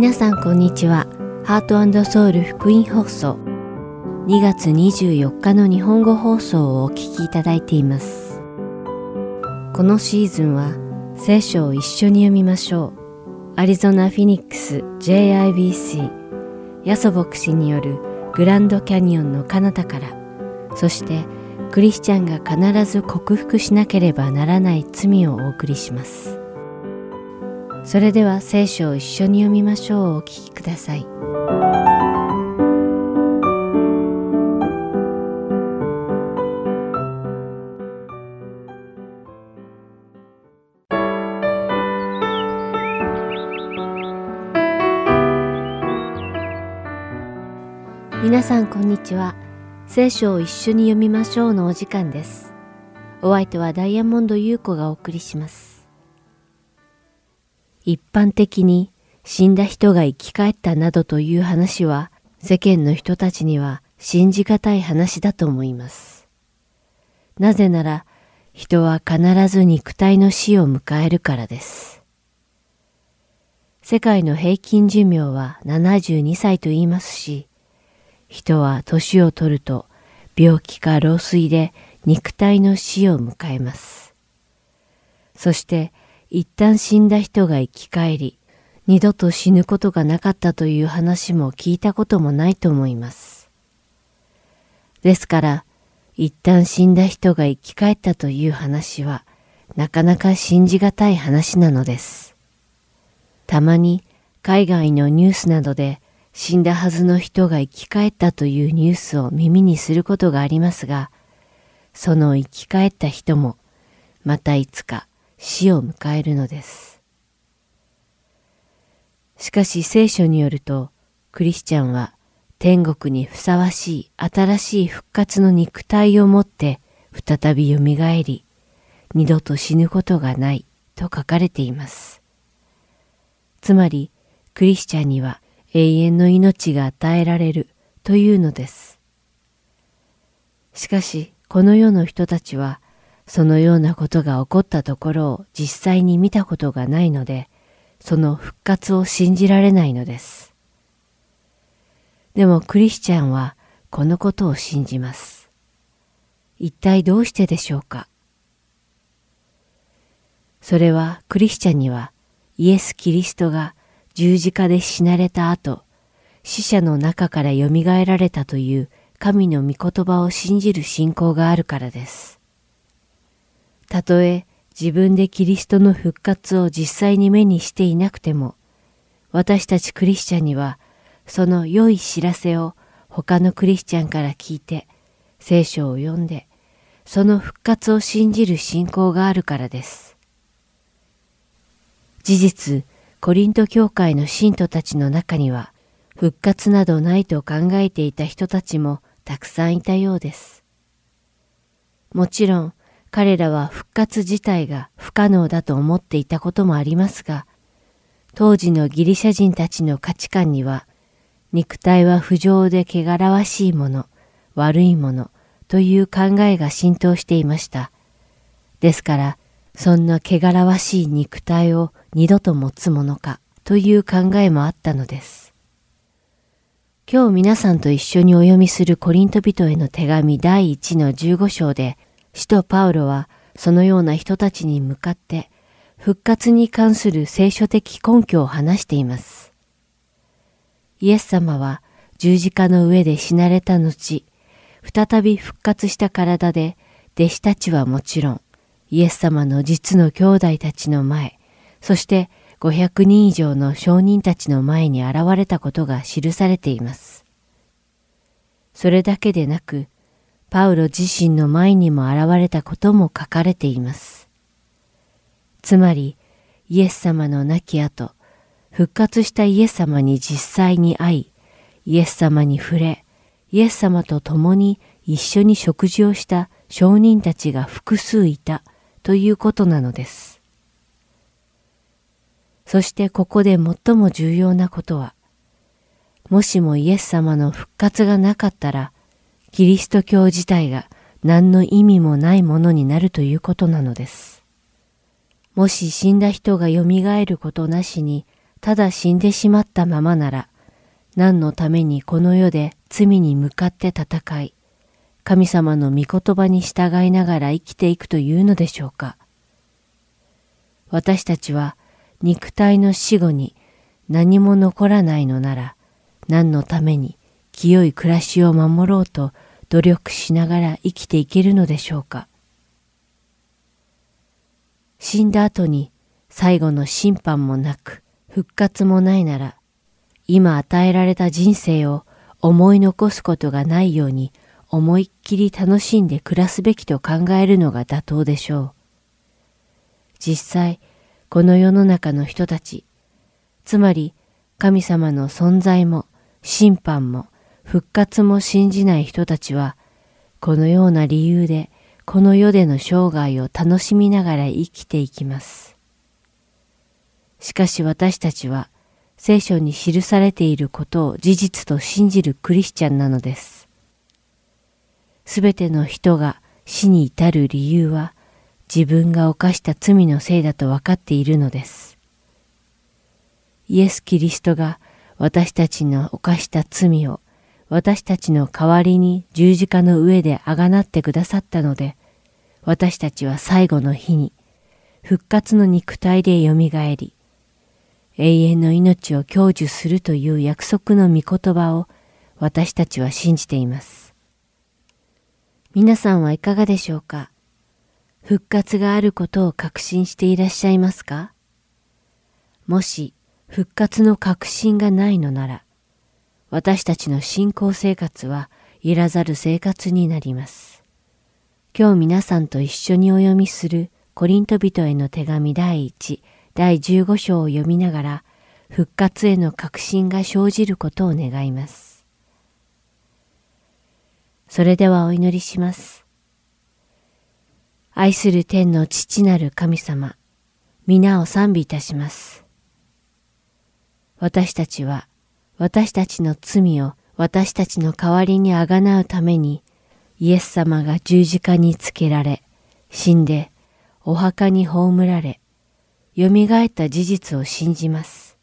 皆さんこんにちは。ハートソウル福音放送2月24日の日本語放送をお聞きいただいています。このシーズンは聖書を一緒に読みましょう。アリゾナ・フィニックス JIBC ヤソ牧師によるグランドキャニオンの彼方から、そしてクリスチャンが必ず克服しなければならない罪をお送りします。それでは聖書を一緒に読みましょうお聞きください。皆さんこんにちは。聖書を一緒に読みましょうのお時間です。お相手はダイヤモンド優子がお送りします。一般的に死んだ人が生き返ったなどという話は世間の人たちには信じがたい話だと思います。なぜなら人は必ず肉体の死を迎えるからです。世界の平均寿命は72歳と言いますし、人は年を取ると病気か老衰で肉体の死を迎えます。そして一旦死んだ人が生き返り、二度と死ぬことがなかったという話も聞いたこともないと思います。ですから、一旦死んだ人が生き返ったという話は、なかなか信じがたい話なのです。たまに海外のニュースなどで死んだはずの人が生き返ったというニュースを耳にすることがありますが、その生き返った人もまたいつか死を迎えるのです。しかし聖書によると、クリスチャンは天国にふさわしい新しい復活の肉体を持って再び蘇り、二度と死ぬことがないと書かれています。つまり、クリスチャンには永遠の命が与えられるというのです。しかし、この世の人たちはそのようなことが起こったところを実際に見たことがないので、その復活を信じられないのです。でもクリスチャンはこのことを信じます。一体どうしてでしょうか？それはクリスチャンにはイエス・キリストが十字架で死なれた後、死者の中から蘇られたという神の御言葉を信じる信仰があるからです。たとえ自分でキリストの復活を実際に目にしていなくても、私たちクリスチャンには、その良い知らせを他のクリスチャンから聞いて、聖書を読んで、その復活を信じる信仰があるからです。事実、コリント教会の信徒たちの中には、復活などないと考えていた人たちもたくさんいたようです。もちろん、彼らは復活自体が不可能だと思っていたこともありますが、当時のギリシャ人たちの価値観には、肉体は不浄で汚らわしいもの、悪いものという考えが浸透していました。ですから、そんな汚らわしい肉体を二度と持つものかという考えもあったのです。今日皆さんと一緒にお読みするコリント人への手紙第1の15章で、使徒パウロはそのような人たちに向かって復活に関する聖書的根拠を話しています。イエス様は十字架の上で死なれた後、再び復活した体で弟子たちはもちろん、イエス様の実の兄弟たちの前、そして500人以上の証人たちの前に現れたことが記されています。それだけでなく、パウロ自身の前にも現れたことも書かれています。つまり、イエス様の亡き後、復活したイエス様に実際に会い、イエス様に触れ、イエス様と共に一緒に食事をした証人たちが複数いたということなのです。そしてここで最も重要なことは、もしもイエス様の復活がなかったら、キリスト教自体が何の意味もないものになるということなのです。もし死んだ人が蘇ることなしに、ただ死んでしまったままなら、何のためにこの世で罪に向かって戦い、神様の御言葉に従いながら生きていくというのでしょうか。私たちは肉体の死後に何も残らないのなら、何のために清い暮らしを守ろうと努力しながら生きていけるのでしょうか。死んだ後に最後の審判もなく復活もないなら、今与えられた人生を思い残すことがないように思いっきり楽しんで暮らすべきと考えるのが妥当でしょう。実際、この世の中の人たち、つまり神様の存在も審判も復活も信じない人たちは、このような理由でこの世での生涯を楽しみながら生きていきます。しかし私たちは聖書に記されていることを事実と信じるクリスチャンなのです。すべての人が死に至る理由は自分が犯した罪のせいだと分かっているのです。イエス・キリストが私たちの犯した罪を私たちの代わりに十字架の上であがなってくださったので、私たちは最後の日に復活の肉体でよみがえり、永遠の命を享受するという約束の御言葉を私たちは信じています。皆さんはいかがでしょうか？復活があることを確信していらっしゃいますか？もし復活の確信がないのなら、私たちの信仰生活はいらざる生活になります。今日皆さんと一緒にお読みするコリント人への手紙第1、第15章を読みながら復活への確信が生じることを願います。それではお祈りします。愛する天の父なる神様、皆を賛美いたします。私たちは私たちの罪を私たちの代わりにあがなうためにイエス様が十字架につけられ、死んでお墓に葬られ、蘇った事実を信じます。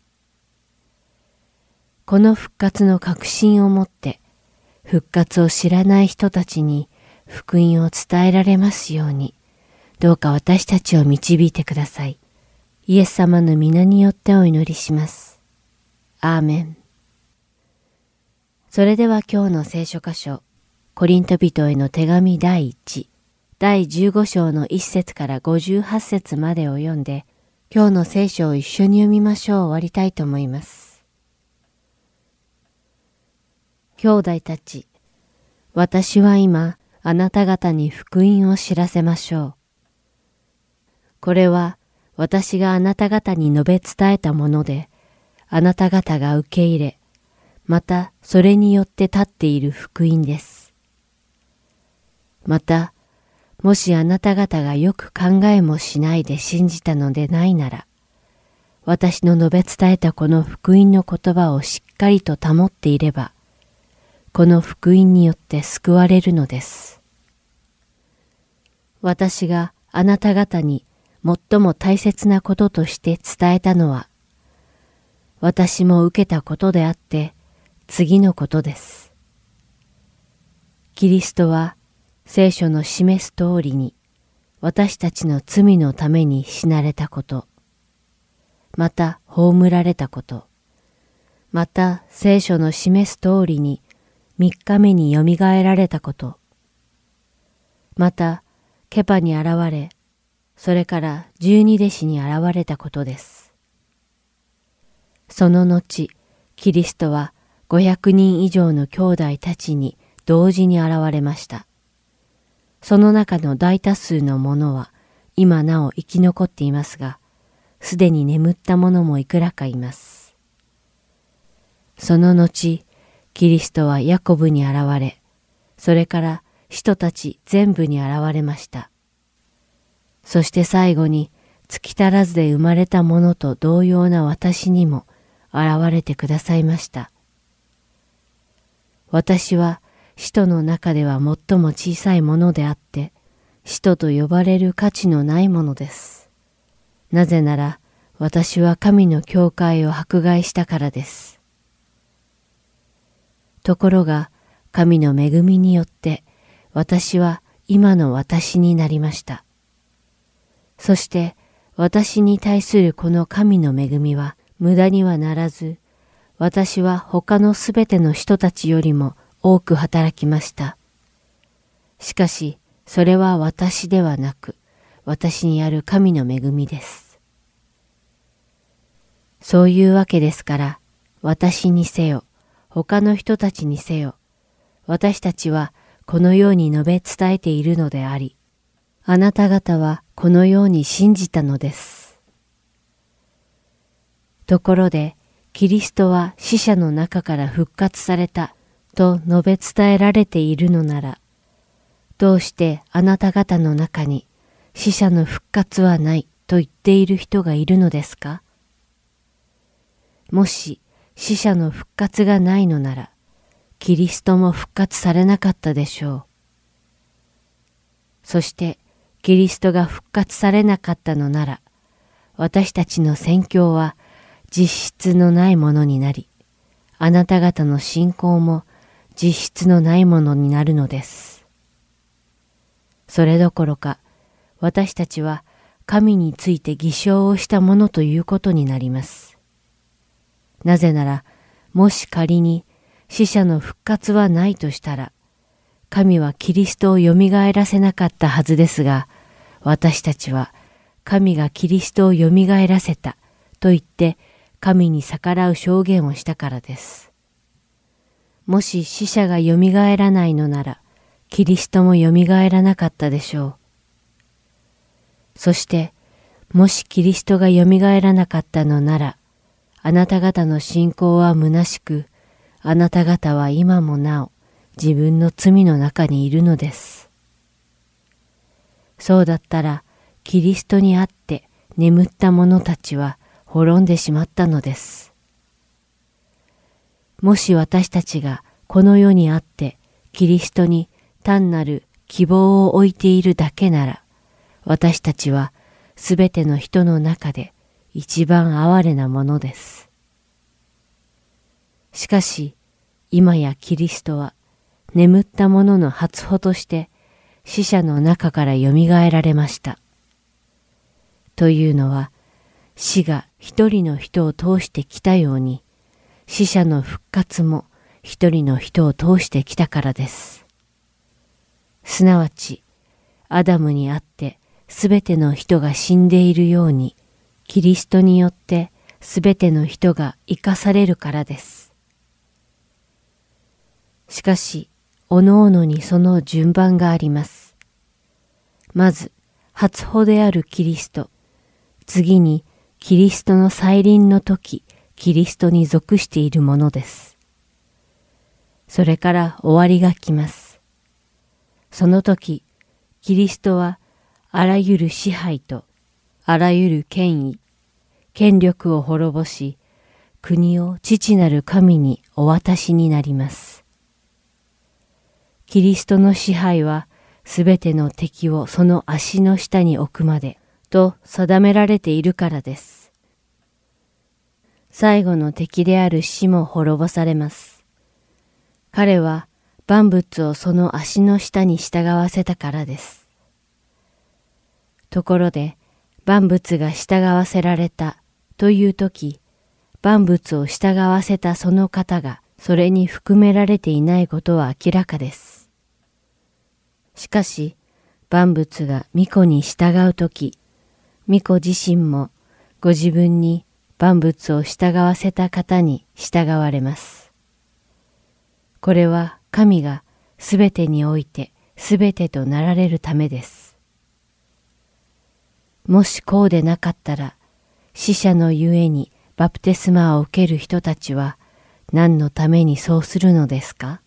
この復活の確信をもって、復活を知らない人たちに福音を伝えられますように、どうか私たちを導いてください。イエス様の皆によってお祈りします。アーメン。それでは今日の聖書箇所、コリント人への手紙第1、第15章の1節から58節までを読んで、今日の聖書を一緒に読みましょう終わりたいと思います。兄弟たち、私は今、あなた方に福音を知らせましょう。これは私があなた方に述べ伝えたもので、あなた方が受け入れ、またそれによって立っている福音です。また、もしあなた方がよく考えもしないで信じたのでないなら、私の述べ伝えたこの福音の言葉をしっかりと保っていれば、この福音によって救われるのです。私があなた方に最も大切なこととして伝えたのは、私も受けたことであって次のことです。キリストは聖書の示す通りに私たちの罪のために死なれたこと、また葬られたこと、また聖書の示す通りに三日目によみがえられたこと、またケパに現れ、それから十二弟子に現れたことです。その後、キリストは500人以上の兄弟たちに同時に現れました。その中の大多数の者は今なお生き残っていますが、すでに眠った者もいくらかいます。その後、キリストはヤコブに現れ、それから人たち全部に現れました。そして最後に月足らずで生まれた者と同様な私にも現れてくださいました。私は使徒の中では最も小さいものであって、使徒と呼ばれる価値のないものです。なぜなら、私は神の教会を迫害したからです。ところが神の恵みによって私は今の私になりました。そして私に対するこの神の恵みは無駄にはならず、私は他のすべての人たちよりも多く働きました。しかし、それは私ではなく、私にある神の恵みです。そういうわけですから、私にせよ、他の人たちにせよ、私たちはこのように述べ伝えているのであり、あなた方はこのように信じたのです。ところで、キリストは死者の中から復活されたと述べ伝えられているのなら、どうしてあなた方の中に死者の復活はないと言っている人がいるのですか？もし死者の復活がないのなら、キリストも復活されなかったでしょう。そしてキリストが復活されなかったのなら、私たちの宣教は実質のないものになり、あなた方の信仰も実質のないものになるのです。それどころか、私たちは神について偽証をしたものということになります。なぜなら、もし仮に死者の復活はないとしたら、神はキリストを蘇らせなかったはずですが、私たちは神がキリストを蘇らせたと言って神に逆らう証言をしたからです。もし死者が蘇らないのなら、キリストも蘇らなかったでしょう。そして、もしキリストが蘇らなかったのなら、あなた方の信仰は虚しく、あなた方は今もなお自分の罪の中にいるのです。そうだったら、キリストにあって眠った者たちは滅んでしまったのです。もし私たちがこの世にあってキリストに単なる希望を置いているだけなら、私たちはすべての人の中で一番哀れなものです。しかし、今やキリストは眠った者の初歩として死者の中から蘇られました。というのは、死が一人の人を通してきたように、死者の復活も一人の人を通してきたからです。すなわち、アダムにあってすべての人が死んでいるように、キリストによってすべての人が生かされるからです。しかし、おのおのにその順番があります。まず、初歩であるキリスト。次に、キリストの再臨の時、キリストに属しているものです。それから終わりが来ます。その時、キリストはあらゆる支配とあらゆる権威、権力を滅ぼし、国を父なる神にお渡しになります。キリストの支配はすべての敵をその足の下に置くまでと定められているからです。最後の敵である死も滅ぼされます。彼は万物をその足の下に従わせたからです。ところで、万物が従わせられたという時、万物を従わせたその方がそれに含められていないことは明らかです。しかし、万物が巫女に従う時、巫女自身もご自分に万物を従わせた方に従われます。これは神がすべてにおいてすべてとなられるためです。もしこうでなかったら、死者のゆえにバプテスマを受ける人たちは何のためにそうするのですか？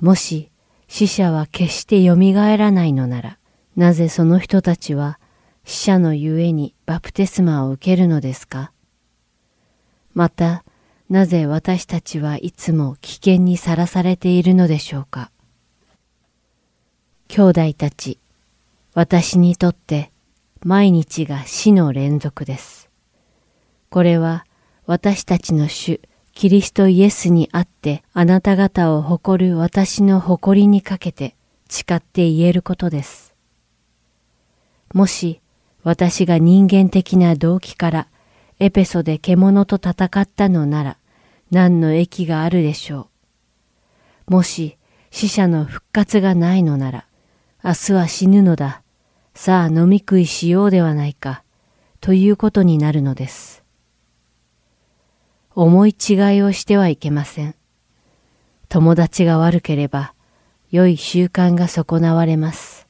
もし死者は決してよみがえらないのなら、なぜその人たちは死者のゆえにバプテスマを受けるのですか？また、なぜ私たちはいつも危険にさらされているのでしょうか？兄弟たち、私にとって毎日が死の連続です。これは私たちの主キリストイエスにあってあなた方を誇る私の誇りにかけて誓って言えることです。もし私が人間的な動機からエペソで獣と戦ったのなら何の益があるでしょう。もし死者の復活がないのなら明日は死ぬのだ。さあ飲み食いしようではないか。ということになるのです。思い違いをしてはいけません。友達が悪ければ良い習慣が損なわれます。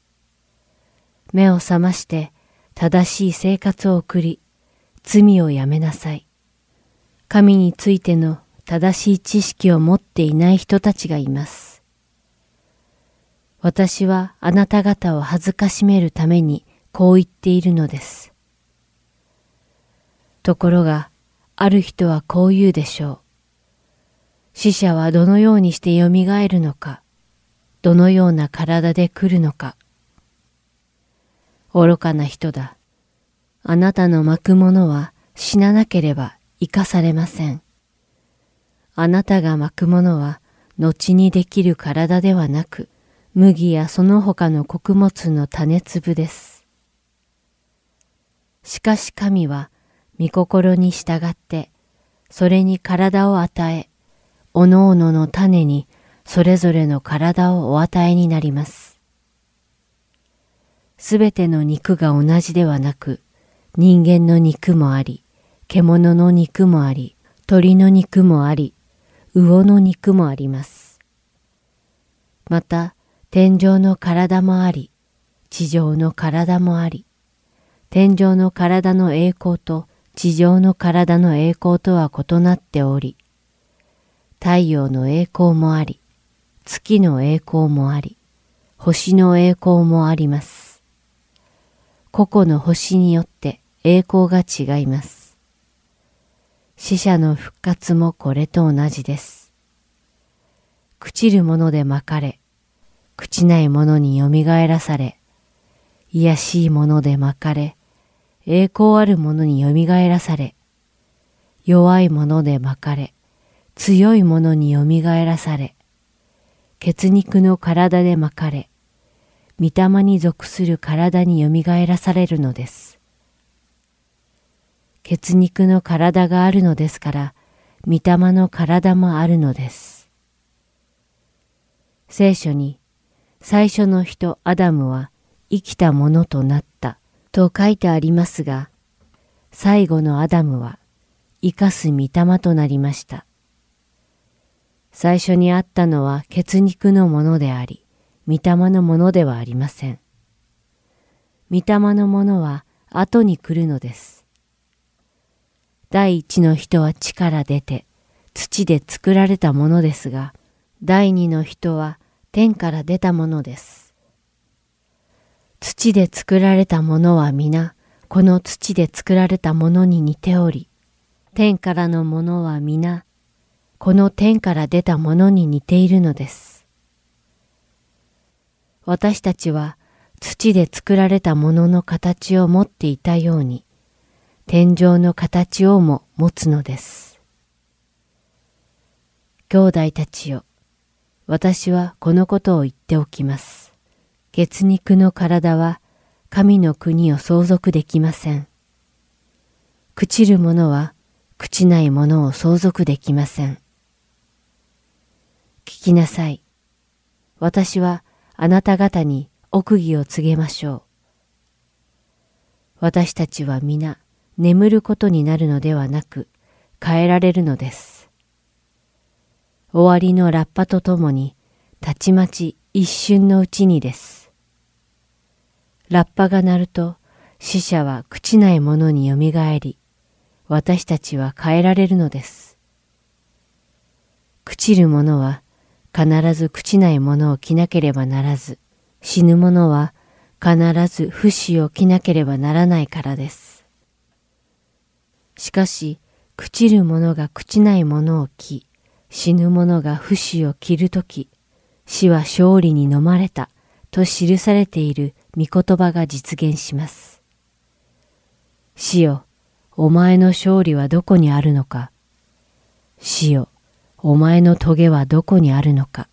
目を覚まして正しい生活を送り、罪をやめなさい。神についての正しい知識を持っていない人たちがいます。私はあなた方を恥ずかしめるためにこう言っているのです。ところが、ある人はこう言うでしょう。死者はどのようにして蘇るのか、どのような体で来るのか。愚かな人だ。あなたの巻くものは死ななければ生かされません。あなたが巻くものは後にできる体ではなく、麦やその他の穀物の種粒です。しかし神は御心に従って、それに体を与え、おのおのの種にそれぞれの体をお与えになります。すべての肉が同じではなく、人間の肉もあり、獣の肉もあり、鳥の肉もあり、魚の肉もあります。また、天上の体もあり、地上の体もあり、天上の体の栄光と地上の体の栄光とは異なっており、太陽の栄光もあり、月の栄光もあり、星の栄光もあります。個々の星によって栄光が違います。死者の復活もこれと同じです。朽ちるものでまかれ、朽ちないものによみがえらされ、卑しいものでまかれ、栄光あるものによみがえらされ、弱いものでまかれ、強いものによみがえらされ、血肉の体でまかれ、御霊に属する体によみがえらされるのです。血肉の体があるのですから、御霊の体もあるのです。聖書に、最初の人アダムは生きたものとなったと書いてありますが、最後のアダムは生かす御霊となりました。最初にあったのは血肉のものであり、御霊のものではありません。御霊のものは後に来るのです。第一の人は地から出て土で作られたものですが、第二の人は天から出たものです。土で作られたものは皆、この土で作られたものに似ており、天からのものは皆、この天から出たものに似ているのです。私たちは土で作られたものの形を持っていたように、天井の形をも持つのです。兄弟たちよ、私はこのことを言っておきます。血肉の体は神の国を相続できません。朽ちる者は朽ちない者を相続できません。聞きなさい。私はあなた方に奥義を告げましょう。私たちは皆眠ることになるのではなく変えられるのです。終わりのラッパとともにたちまち一瞬のうちにです。ラッパが鳴ると死者は朽ちないものによみがえり、私たちは変えられるのです。朽ちるものは必ず朽ちないものを着なければならず、死ぬものは必ず不死を着なければならないからです。しかし、朽ちるものが朽ちないものを着、死ぬものが不死を着るとき、死は勝利に飲まれたと記されている御言葉が実現します。死よ、お前の勝利はどこにあるのか。死よ、お前の棘はどこにあるのか。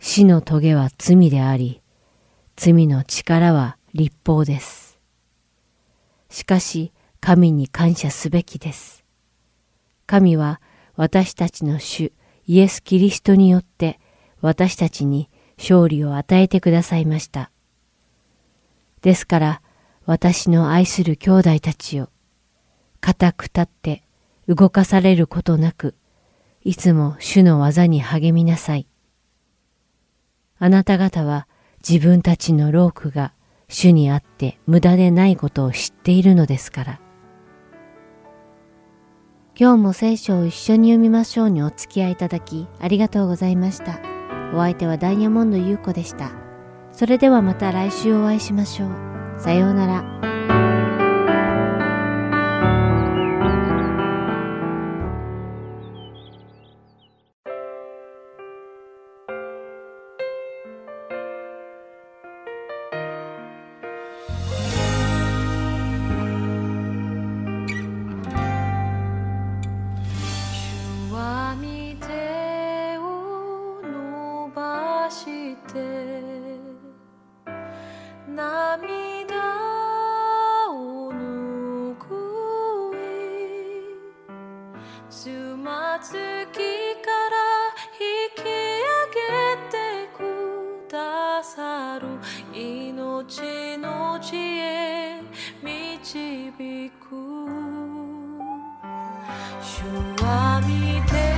死の棘は罪であり、罪の力は立法です。しかし、神に感謝すべきです。神は私たちの主イエス・キリストによって私たちに勝利を与えてくださいました。ですから私の愛する兄弟たちよ、固く立って動かされることなく、いつも主の技に励みなさい。あなた方は自分たちの労苦が主にあって無駄でないことを知っているのですから。今日も聖書を一緒に読みましょうにお付き合いいただきありがとうございました。お相手はダイヤモンド優子でした。それではまた来週お会いしましょう。さようなら。響く。主は見て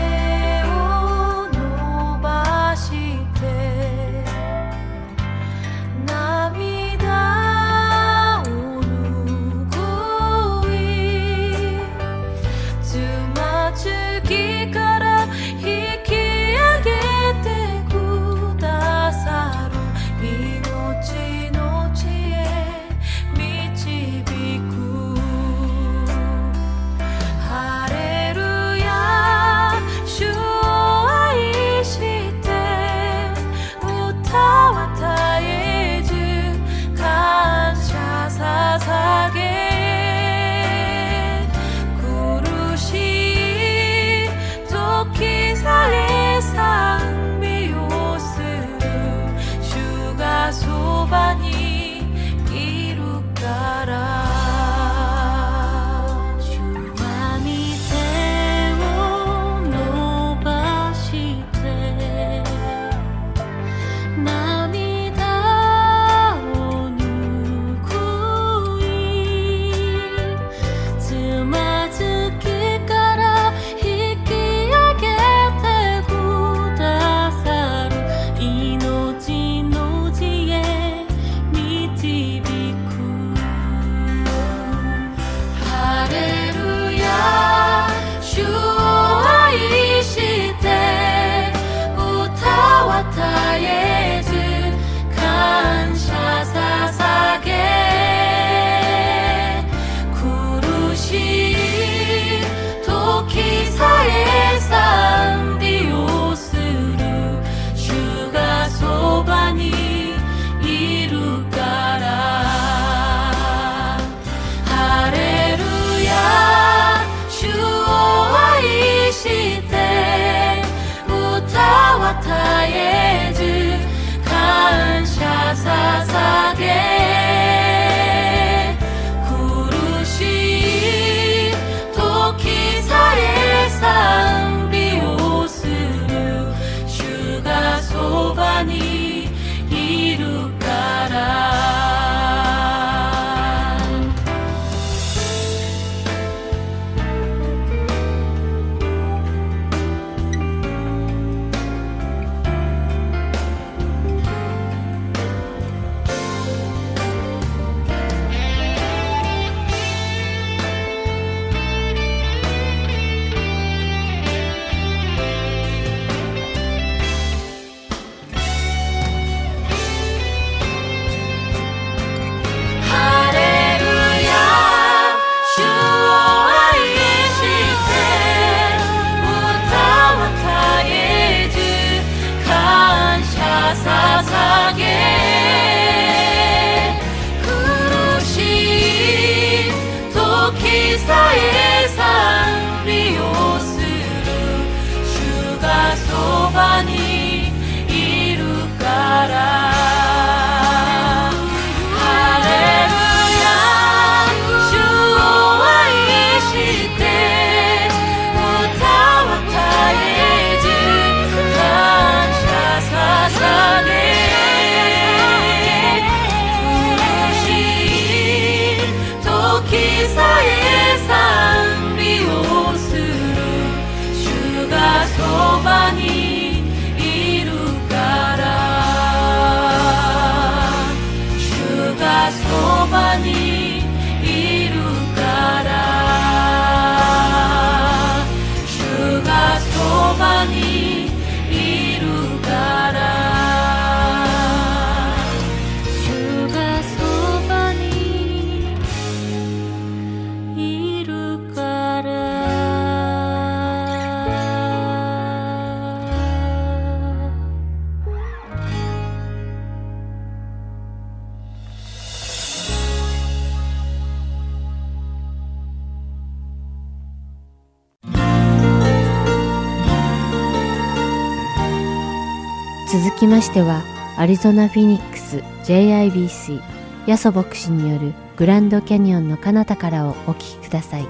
ましてはアリゾナ・フィニックス JIBC ヤソ牧師によるグランドキャニオンの彼方からをお聞きください。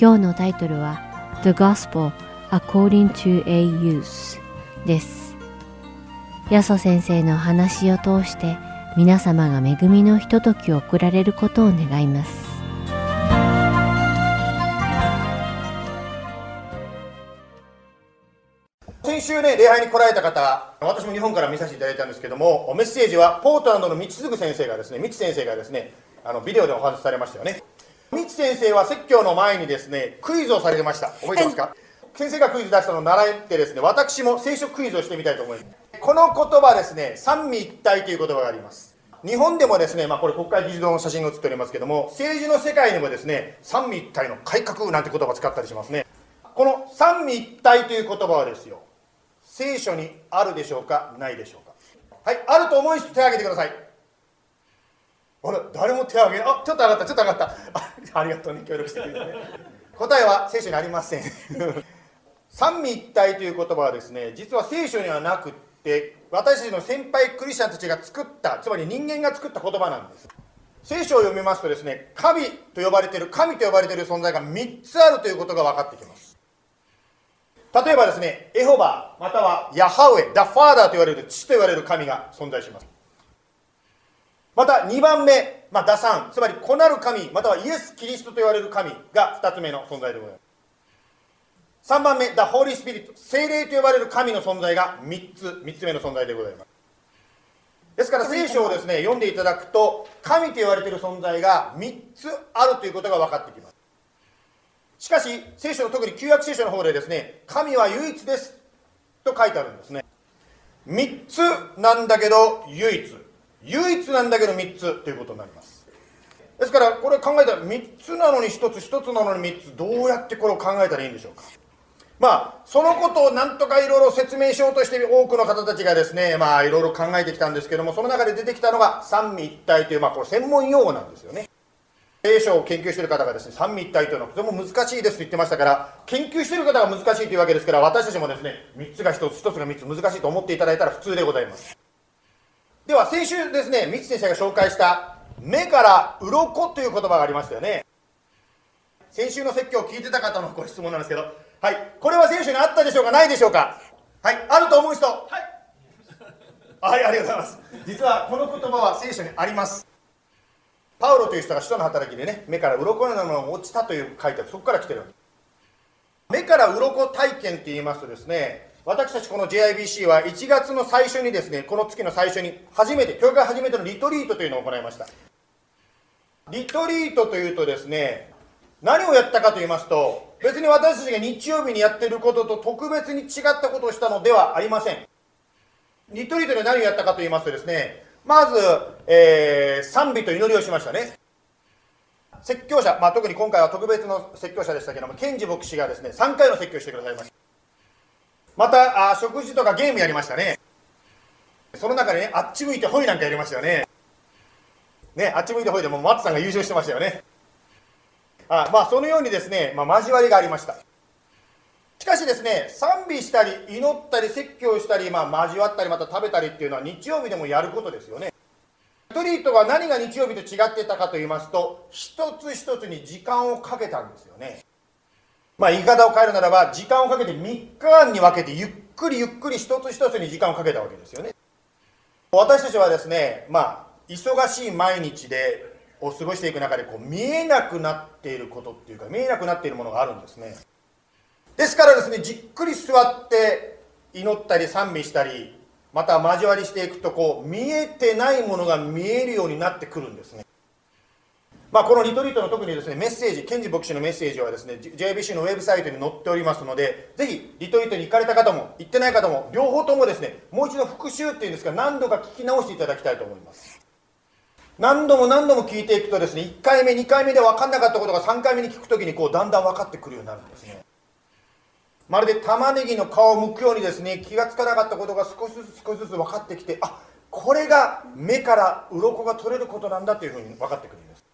今日のタイトルは The Gospel According to a Youth です。ヤソ先生の話を通して皆様が恵みのひとときを送られることを願います。週ね、礼拝に来られた方、私も日本から見させていただいたんですけども、メッセージはポートランドの道次先生がですね、道先生がですね、あのビデオでお話しされましたよね。道先生は説教の前にですね、クイズをされてました。覚えてますか？先生がクイズ出したのを習ってですね、私も聖書クイズをしてみたいと思います。この言葉ですね、三位一体という言葉があります。日本でもですね、まあ、これ国会議事堂の写真が写っておりますけども、政治の世界にもですね、三位一体の改革なんて言葉を使ったりしますね。この三位一体という言葉はですよ、聖書にあるでしょうか？ないでしょうか？はいあると思う人手を挙げてください。あれ誰も手を挙げあちょっと上がったちょっと上がった。あありがとうね協力してくれてね。答えは聖書にありません。三位一体という言葉はですね実は聖書にはなくって私たちの先輩クリスチャンたちが作ったつまり人間が作った言葉なんです。聖書を読みますとですね神と呼ばれている神と呼ばれている存在が3つあるということが分かってきます。例えばですね、エホバまたはヤハウエ、ダファーダーと言われる父と言われる神が存在します。また2番目、まあ、ダサン、つまり子なる神、またはイエス・キリストと言われる神が2つ目の存在でございます。3番目、ダ・ホーリー・スピリット、精霊と呼ばれる神の存在が3つ、3つ目の存在でございます。ですから聖書をですね、読んでいただくと、神と言われている存在が3つあるということが分かってきます。しかし、聖書の特に旧約聖書の方でですね、神は唯一ですと書いてあるんですね。3つなんだけど唯一。唯一なんだけど3つということになります。ですから、これ考えたら3つなのに1つ、1つなのに3つ、どうやってこれを考えたらいいんでしょうか。まあ、そのことをなんとかいろいろ説明しようとして多くの方たちがですね、まあ、いろいろ考えてきたんですけども、その中で出てきたのが三位一体という、まあ、これ専門用語なんですよね。聖書を研究している方がですね、三位一体というのはとても難しいですと言ってましたから、研究している方が難しいというわけですから、私たちもですね、3つが1つ、1つが3つ難しいと思っていただいたら普通でございます。では、先週ですね、三つ先生が紹介した、目から鱗という言葉がありましたよね。先週の説教を聞いてた方のご質問なんですけど、はい、これは聖書にあったでしょうか、ないでしょうか？はい、あると思う人。はい。はい、ありがとうございます。実はこの言葉は聖書にあります。パウロという人が使徒の働きでね、目から鱗のようなものが落ちたという書いてある、そこから来てるわけ。目から鱗体験って言いますとですね、私たちこの JIBC は1月の最初にですね、この月の最初に初めて、教会初めてのリトリートというのを行いました。リトリートというとですね、何をやったかと言いますと、別に私たちが日曜日にやってることと特別に違ったことをしたのではありません。リトリートで何をやったかと言いますとですね、まず、えー賛美と祈りをしましたね。説教者、まあ、特に今回は特別の説教者でしたけども、ケンジ牧師がですね、3回の説教してくださいました。また、あ食事とかゲームやりましたね。その中でね、あっち向いてホイなんかやりましたよね。ね、あっち向いてホイでもう松さんが優勝してましたよね。あまあ、そのようにですね、まあ、交わりがありました。しかしですね、賛美したり、祈ったり、説教したり、まあ、交わったり、また食べたりっていうのは日曜日でもやることですよね。リトリートが何が日曜日と違ってたかと言いますと、一つ一つに時間をかけたんですよね。まあ、言い方を変えるならば、時間をかけて3日間に分けて、ゆっくりゆっくり一つ一つに時間をかけたわけですよね。私たちはですね、まあ、忙しい毎日で、を過ごしていく中でこう見えなくなっていることっていうか見えなくなっているものがあるんですねですからですねじっくり座って祈ったり賛美したりまた交わりしていくとこう見えてないものが見えるようになってくるんですねまあ、このリトリートの特にですねメッセージ、ケンジ牧師のメッセージはですね JBC のウェブサイトに載っておりますので、ぜひリトリートに行かれた方も行ってない方も、両方ともですねもう一度復習っていうんですか、何度か聞き直していただきたいと思います。何度も何度も聞いていくとですね1回目、2回目で分かんなかったことが3回目に聞くときにこうだんだん分かってくるようになるんですね。まるで玉ねぎの皮を剥くようにですね気がつかなかったことが少しずつ少しずつ分かってきて、あこれが目から鱗が取れることなんだというふうに分かってくるんです。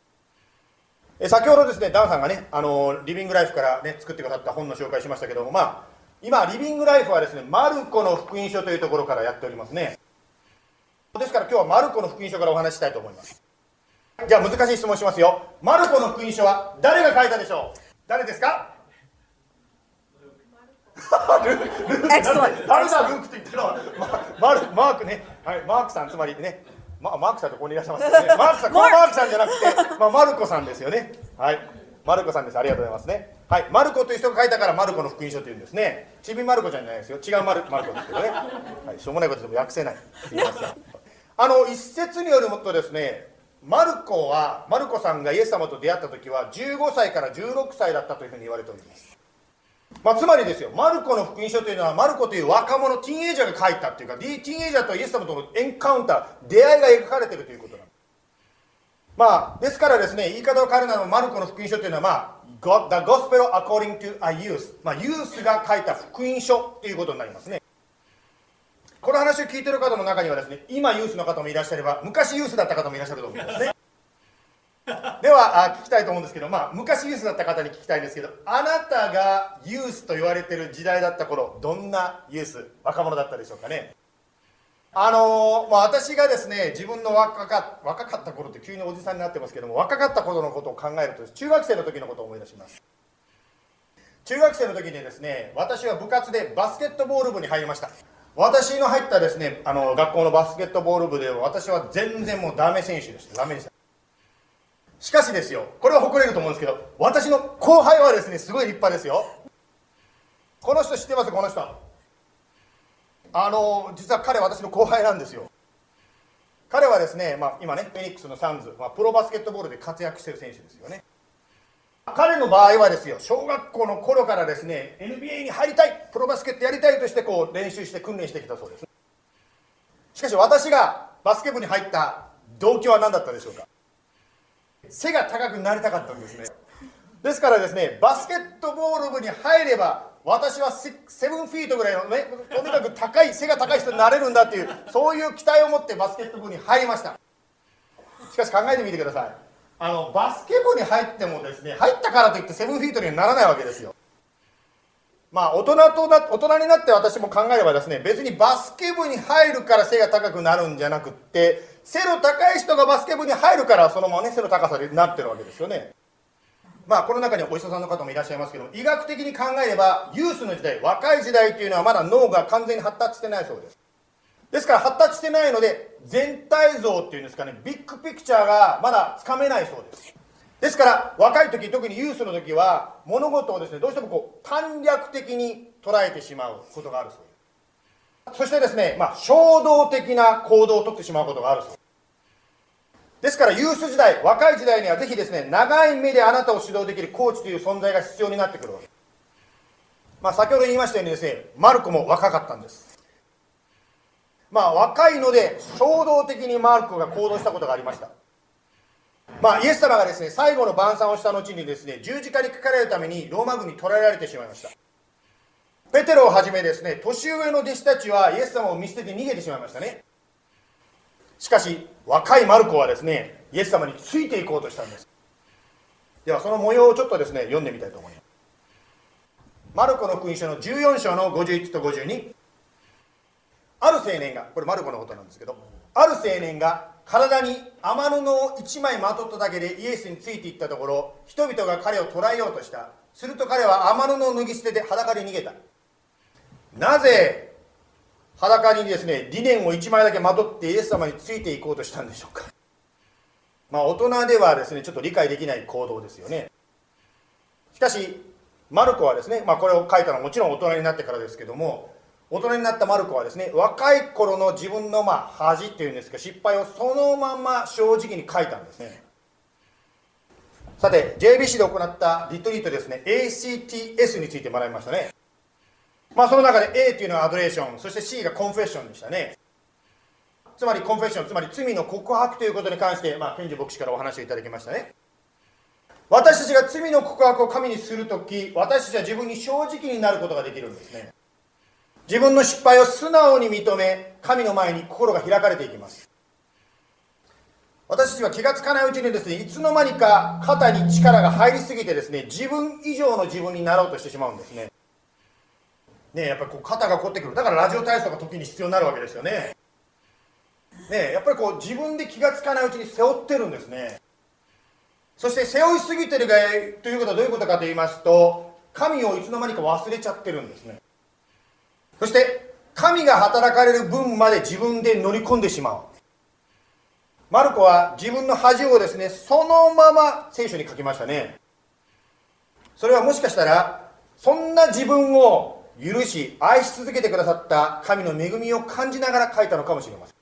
え先ほどですねダンさんがねあのリビングライフからね作ってくださった本の紹介しましたけどもまあ今リビングライフはですねマルコの福音書というところからやっておりますね。ですから今日はマルコの福音書からお話ししたいと思います。じゃあ難しい質問しますよ。マルコの福音書は誰が書いたでしょう？誰ですか？ルル誰だルークって言ったのはママークね、はい、マークさんつまりねまマークさんとここにいらっしゃいますね。マークさん、このマークさんじゃなくて、まあ、マルコさんですよね。はい。マルコさんです。ありがとうございますね。はい。マルコという人が書いたから、マルコの福音書というんですね。ちびマルコちゃんじゃないですよ。違うマルマルコですけどね。はい。しょうもないことでも訳せない。すみません。あの、一説によるとですね、マルコは、マルコさんがイエス様と出会った時は、15歳から16歳だったというふうに言われております。まあ、つまりですよ、マルコの福音書というのは、マルコという若者、ティーンエイジャーが書いたっていうか、ティーンエイジャーとイエス様とのエンカウンター、出会いが描かれているということなんです。まあ、ですからですね、言い方を変えるなら、マルコの福音書というのは、まあ、The Gospel according to a youth、まあ、ユースが書いた福音書ということになりますね。この話を聞いている方の中にはですね、今ユースの方もいらっしゃれば、昔ユースだった方もいらっしゃると思いますね。では聞きたいと思うんですけど、まあ、昔ユースだった方に聞きたいんですけどあなたがユースと言われてる時代だった頃どんなユース若者だったでしょうかね？あのー、まあ、私がですね自分の若か若かった頃って急におじさんになってますけども若かった頃のことを考えると中学生の時のことを思い出します。中学生の時にですね私は部活でバスケットボール部に入りました。私の入ったですねあの学校のバスケットボール部で私は全然もうダメ選手でした。ダメでした。しかしですよこれは誇れると思うんですけど私の後輩はですねすごい立派ですよ。この人知ってます？この人。あの実は彼私の後輩なんですよ。彼はですね、まあ、今ねフェニックスのサンズ、まあ、プロバスケットボールで活躍してる選手ですよね。彼の場合はですよ小学校の頃からですね NBA に入りたいプロバスケットやりたいとしてこう練習して訓練してきたそうです。しかし私がバスケ部に入った動機は何だったでしょうか？背が高くなりたかったんですね。ですからですねバスケットボール部に入れば私はセブンフィートぐらいのねとにかく高い背が高い人になれるんだっていうそういう期待を持ってバスケット部に入りました。しかし考えてみてください。あのバスケ部に入ってもですね入ったからといってセブンフィートにはならないわけですよ。まあ大人とな大人になって私も考えればですね別にバスケ部に入るから背が高くなるんじゃなくって背の高い人がバスケ部に入るからそのままね背の高さになってるわけですよね。まあこの中にはお医者さんの方もいらっしゃいますけど医学的に考えればユースの時代若い時代っていうのはまだ脳が完全に発達してないそうです。ですから発達してないので全体像っていうんですかねビッグピクチャーがまだつかめないそうです。ですから若い時特にユースの時は物事をですねどうしてもこう短絡的に捉えてしまうことがあるそうです。そしてですね、まあ、衝動的な行動をとってしまうことがあるそう。ですからユース時代若い時代にはぜひですね長い目であなたを指導できるコーチという存在が必要になってくるわけ。まあ、先ほど言いましたようにですねマルコも若かったんです。まあ若いので衝動的にマルコが行動したことがありました。まあイエス様がですね最後の晩餐をした後にですね十字架にかかれるためにローマ軍に捕らえられてしまいました。ペテロをはじめですね年上の弟子たちはイエス様を見捨てて逃げてしまいましたね。しかし若いマルコはですねイエス様についていこうとしたんです。ではその模様をちょっとですね読んでみたいと思います。マルコの福音書の14章の51と52ある青年がこれマルコのことなんですけどある青年が体に雨布を1枚まとっただけでイエスについていったところ人々が彼を捕らえようとした。すると彼は雨布を脱ぎ捨てて裸で逃げた。なぜ裸にですね理念を1枚だけまとってイエス様についていこうとしたんでしょうか。まあ大人ではですねちょっと理解できない行動ですよね。しかしマルコはですね、まあ、これを書いたのはもちろん大人になってからですけども大人になったマルコはですね若い頃の自分のま恥っていうんですか失敗をそのまま正直に書いたんですね。さて JBC で行ったリトリートですね ACTS について学びましたね。まあその中で A っていうのはアドレーションそして C がコンフェッションでしたね。つまりコンフェッションつまり罪の告白ということに関して、まあ、ケンジ牧師からお話をいただきましたね。私たちが罪の告白を神にするとき私たちは自分に正直になることができるんですね。自分の失敗を素直に認め神の前に心が開かれていきます。私たちは気がつかないうちにですねいつの間にか肩に力が入りすぎてですね自分以上の自分になろうとしてしまうんですね。ねやっぱりこう肩が凝ってくる。だからラジオ体操が時に必要になるわけですよね。ねやっぱりこう自分で気がつかないうちに背負ってるんですね。そして背負いすぎてるがということはどういうことかと言いますと神をいつの間にか忘れちゃってるんですね。そして神が働かれる分まで自分で乗り込んでしまう。マルコは自分の恥をですねそのまま聖書に書きましたね。それはもしかしたらそんな自分を許し愛し続けてくださった神の恵みを感じながら書いたのかもしれません。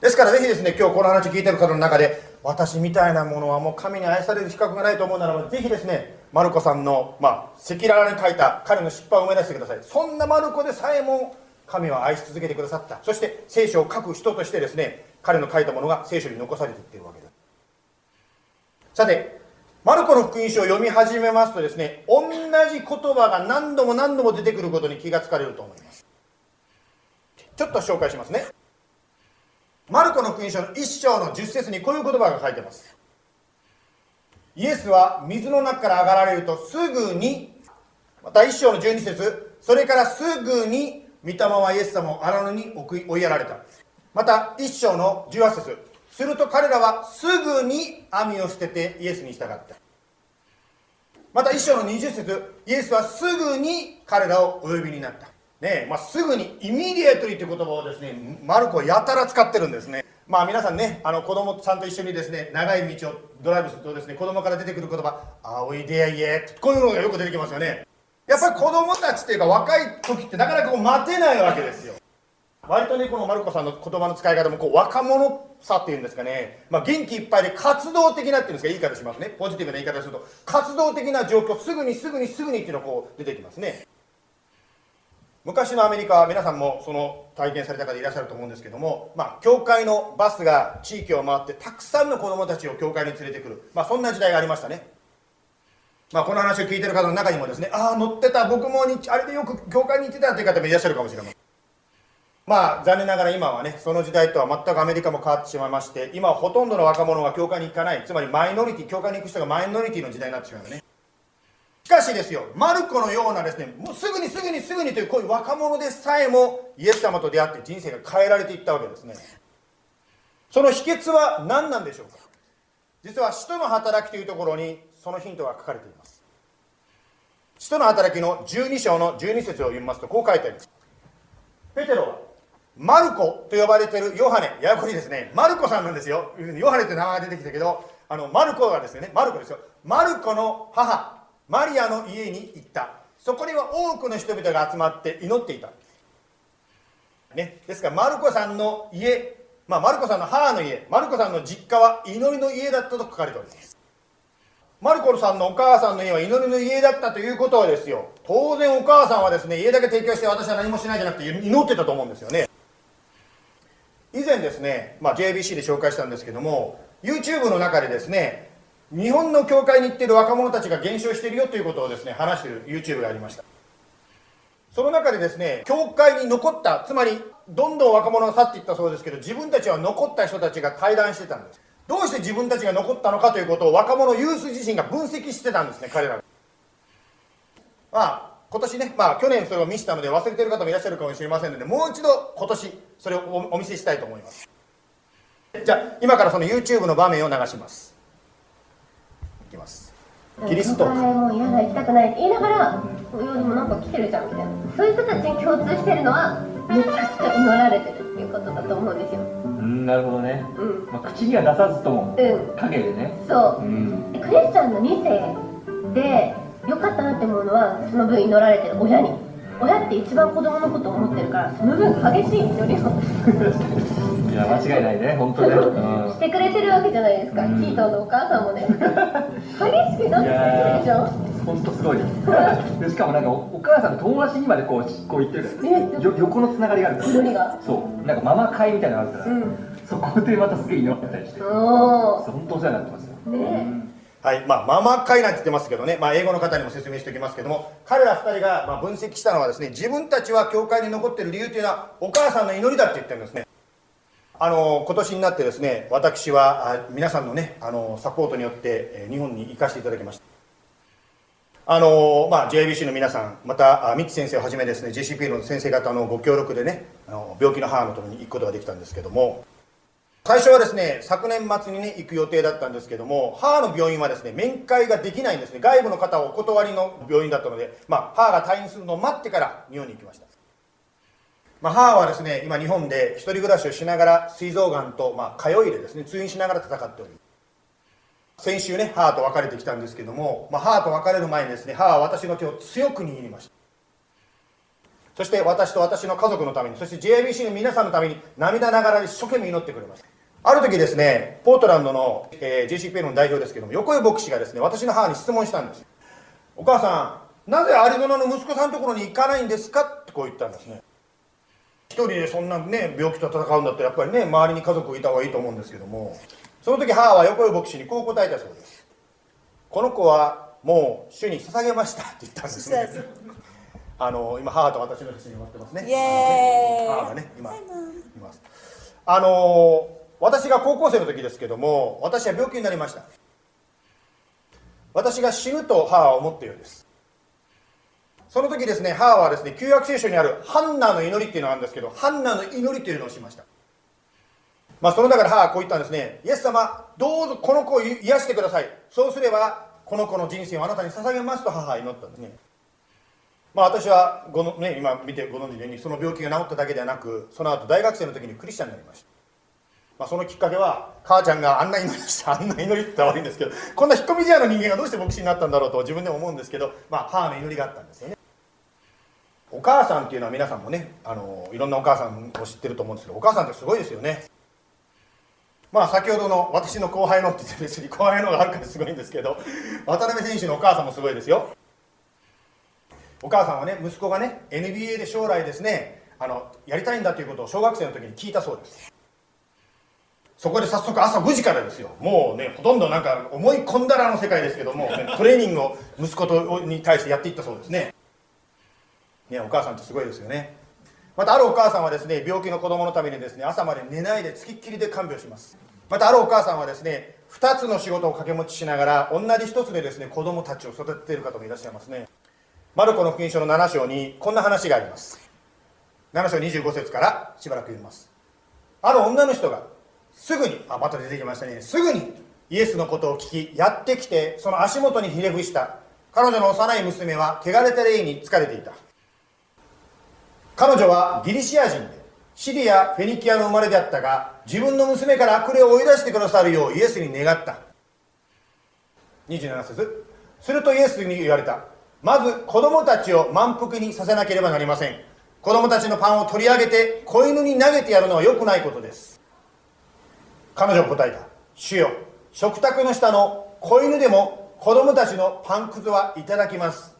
ですからぜひですね今日この話聞いてる方の中で私みたいなものはもう神に愛される資格がないと思うならばぜひですねマルコさんのま赤裸々に書いた彼の失敗を思い出してください。そんなマルコでさえも神は愛し続けてくださった。そして聖書を書く人としてですね彼の書いたものが聖書に残されていっているわけです。さてマルコの福音書を読み始めますとですね同じ言葉が何度も何度も出てくることに気がつかれると思います。ちょっと紹介しますね。マルコの福音書の1章の10節にこういう言葉が書いてます。イエスは水の中から上がられるとすぐにまた1章の12節それからすぐに御霊はイエス様を荒野に追いやられた。また1章の18節すると彼らはすぐに網を捨ててイエスに従った。また1章の20節イエスはすぐに彼らをお呼びになった。ねまあ、すぐにイミディエトリーという言葉をですねマルコやたら使ってるんですね。まあ皆さんねあの子供さんと一緒にですね長い道をドライブするとですね子供から出てくる言葉「あおいでやいえ」こういうのがよく出てきますよね。やっぱり子供たちっていうか若い時ってなかなかこう待てないわけですよ。割とねこのマルコさんの言葉の使い方もこう若者さっていうんですかね、まあ、元気いっぱいで活動的なっていうんですか言い方しますねポジティブな言い方すると活動的な状況すぐにすぐにすぐにっていうのがこう出てきますね。昔のアメリカは皆さんもその体験された方いらっしゃると思うんですけども、まあ、教会のバスが地域を回ってたくさんの子どもたちを教会に連れてくる、まあ、そんな時代がありましたね、まあ、この話を聞いてる方の中にもですねああ乗ってた僕もあれでよく教会に行ってたという方もいらっしゃるかもしれません。まあ残念ながら今はねその時代とは全くアメリカも変わってしまいまして今はほとんどの若者が教会に行かないつまりマイノリティ教会に行く人がマイノリティの時代になってしまうねしかしですよ、マルコのようなですね、もうすぐにすぐにすぐにというこういう若者でさえもイエス様と出会って人生が変えられていったわけですね。その秘訣は何なんでしょうか実は使徒の働きというところにそのヒントが書かれています。使徒の働きの12章の12節を読みますとこう書いてあります。ペテロはマルコと呼ばれているヨハネ、ややこしいですね。マルコさんなんですよ。ヨハネって名前が出てきたけど、あの、マルコがですね、マルコですよ。マルコの母、マリアの家に行った。そこには多くの人々が集まって祈っていた、ね、ですからマルコさんの家、まあ、マルコさんの母の家マルコさんの実家は祈りの家だったと書かれております。マルコさんのお母さんの家は祈りの家だったということはですよ。当然お母さんはですね家だけ提供して私は何もしないじゃなくて祈ってたと思うんですよね。以前ですね、まあ、JBC で紹介したんですけども YouTube の中でですね日本の教会に行ってる若者たちが減少してるよということをですね話してる YouTube がありました。その中でですね教会に残ったつまりどんどん若者が去っていったそうですけど自分たちは残った人たちが対談してたんです。どうして自分たちが残ったのかということを若者ユース自身が分析してたんですね彼らが。まあ今年ね、まあ、去年それを見せたので忘れてる方もいらっしゃるかもしれませんのでもう一度今年それをお見せしたいと思います。じゃあ今からその YouTube の場面を流します。きます。キリスト。もう嫌だ行きたくない。って言いながら「うでもなんか来てるじゃん」みたいな。そういう人たちに共通してるのはめちゃくちゃ祈られてるいうことだと思うんですよ。うんなるほどね、うん。まあ、口には出さずともうん。影でね。そう。うん。クリスチャンの2世で良かったなって思うのはその分祈られてる親に。親って一番子供のことを思ってるからその分激しい祈りをいや間違いないね本当ね、うん。してくれてるわけじゃないですか、うん。キートンのお母さんもね。激しく祈ってくるでしょ。本当すごいよでしかもなんかおお母さんの友達にまでこうこう言ってる。からえよ横のつながりがあるから。そう。なんかママ会みたいなのがあるから、うん。そこでまたすげえ祈ってたりして。お本当お世話になってますよ。おね。うんはい、まあ、ママ会なんて言ってますけどね、まあ、英語の方にも説明しておきますけども、彼ら二人がまあ分析したのはですね、自分たちは教会に残ってる理由というのは、お母さんの祈りだって言ってるんですね。あの今年になってですね、私はあ皆さんのね、あのサポートによって、日本に行かせていただきました。あのまあ、JIBC の皆さん、またあミッチ先生をはじめですね、JCP の先生方のご協力でね、あの病気の母のところに行くことができたんですけども、最初はですね昨年末にね行く予定だったんですけども母の病院はですね面会ができないんですね。外部の方をお断りの病院だったので、まあ、母が退院するのを待ってから日本に行きました、まあ、母はですね今日本で一人暮らしをしながら膵臓がんと、まあ、通いでですね通院しながら戦っております。先週ね母と別れてきたんですけども、まあ、母と別れる前にですね母は私の手を強く握りました。そして私と私の家族のためにそして JBC の皆さんのために涙ながら一生懸命祈ってくれました。ある時ですねポートランドの、えー JCPL の代表ですけども横井牧師がですね私の母に質問したんです。お母さんなぜアリゾナの息子さんのところに行かないんですか？ってこう言ったんですね。一人でそんなね病気と戦うんだったらやっぱりね周りに家族いた方がいいと思うんですけどもその時母は横井牧師にこう答えたそうです。この子はもう主に捧げましたって言ったんですね。あの今母と私の写真を持ってますね。イエーイ。母がね今います。あの私が高校生の時ですけども私は病気になりました。私が死ぬと母は思ったようです。その時ですね母はですね旧約聖書にあるハンナの祈りっていうのがあるんですけどハンナの祈りというのをしました。まあその中で母はこう言ったんですね。イエス様どうぞこの子を癒してください。そうすればこの子の人生をあなたに捧げますと母は祈ったんですね。まあ私はごの、ね、今見てご存知のようにその病気が治っただけではなくその後大学生の時にクリスチャンになりました。まあ、そのきっかけは母ちゃんがあんな祈りしたあんな祈りって言ったら悪いんですけどこんな引っ込み思案の人間がどうして牧師になったんだろうと自分でも思うんですけど、まあ、母の祈りがあったんですよね。お母さんっていうのは皆さんもねあのいろんなお母さんを知ってると思うんですけどお母さんってすごいですよね。まあ先ほどの私の後輩のって言って別に後輩のがあるからすごいんですけど渡辺選手のお母さんもすごいですよ。お母さんはね息子がね NBA で将来ですねあのやりたいんだということを小学生の時に聞いたそうです。そこで早速朝5時からですよ。もうねほとんどなんか思い込んだらの世界ですけども、ね、トレーニングを息子とに対してやっていったそうですね。ねお母さんってすごいですよね。またあるお母さんはですね病気の子供のためにですね朝まで寝ないでつきっきりで看病します。またあるお母さんはですね2つの仕事を掛け持ちしながら同じ1つでですね子供たちを育てている方もいらっしゃいますね。マルコの福音書の7章にこんな話があります。7章25節からしばらく読みます。ある女の人がすぐにあまた出てきましたね。すぐにイエスのことを聞きやってきてその足元にひれ伏した。彼女の幼い娘は汚れた霊に疲れていた。彼女はギリシア人でシリア・フェニキアの生まれであったが自分の娘から悪霊を追い出してくださるようイエスに願った。27節。するとイエスに言われた。まず子供たちを満腹にさせなければなりません。子供たちのパンを取り上げて子犬に投げてやるのは良くないことです。彼女は答えた主よ食卓の下の子犬でも子供たちのパンくずはいただきます。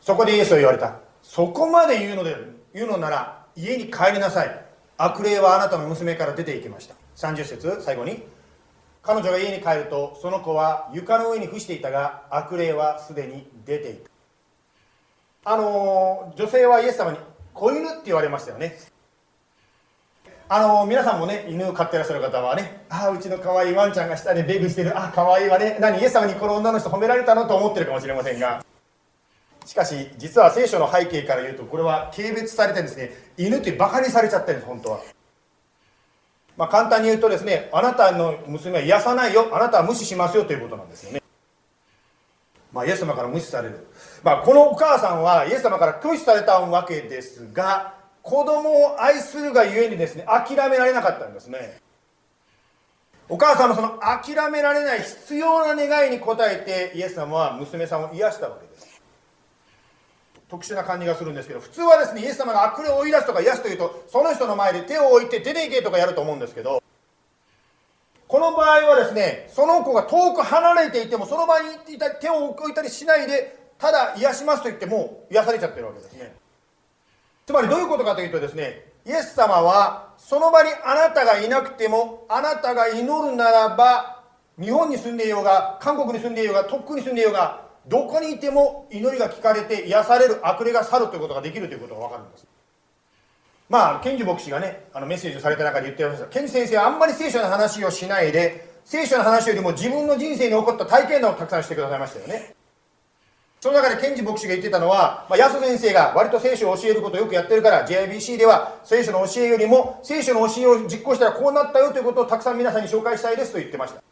そこでイエスは言われた。そこまで言うので言うのなら家に帰りなさい。悪霊はあなたの娘から出て行きました。30節最後に。彼女が家に帰るとその子は床の上に伏していたが悪霊はすでに出ていた。あのー女性はイエス様に子犬って言われましたよね。あの皆さんもね犬を飼ってらっしゃる方はねああうちの可愛いワンちゃんが下でベグしてる。あ可愛いわね。何イエス様にこの女の人褒められたのと思ってるかもしれませんが。しかし実は聖書の背景から言うとこれは軽蔑されてですね犬ってバカにされちゃってるんです本当は。まあ簡単に言うとですねあなたの娘は癒さないよ。あなたは無視しますよ。ということなんですよね。まあ、イエス様から無視される、まあ、このお母さんはイエス様から拒否されたわけですが子供を愛するがゆえにですね諦められなかったんですね。お母さんのその諦められない必要な願いに応えてイエス様は娘さんを癒したわけです。特殊な感じがするんですけど普通はですねイエス様が悪霊を追い出すとか癒すというとその人の前で手を置いて出ていけとかやると思うんですけどこの場合はですねその子が遠く離れていてもその場にいた手を置いたりしないでただ癒しますと言っても癒されちゃってるわけですね。つまりどういうことかというとですねイエス様はその場にあなたがいなくてもあなたが祈るならば日本に住んでいようが韓国に住んでいようがとっくに住んでいようがどこにいても祈りが聞かれて癒される悪霊が去るということができるということが分かるんですまあ、ケンジ牧師がね、あのメッセージをされた中で言ってました。ケンジ先生はあんまり聖書の話をしないで、聖書の話よりも自分の人生に起こった体験談をたくさんしてくださいましたよね。その中でケンジ牧師が言ってたのは、まあ、安先生が割と聖書を教えることをよくやってるから、JIBC では聖書の教えよりも、聖書の教えを実行したらこうなったよということをたくさん皆さんに紹介したいですと言ってました。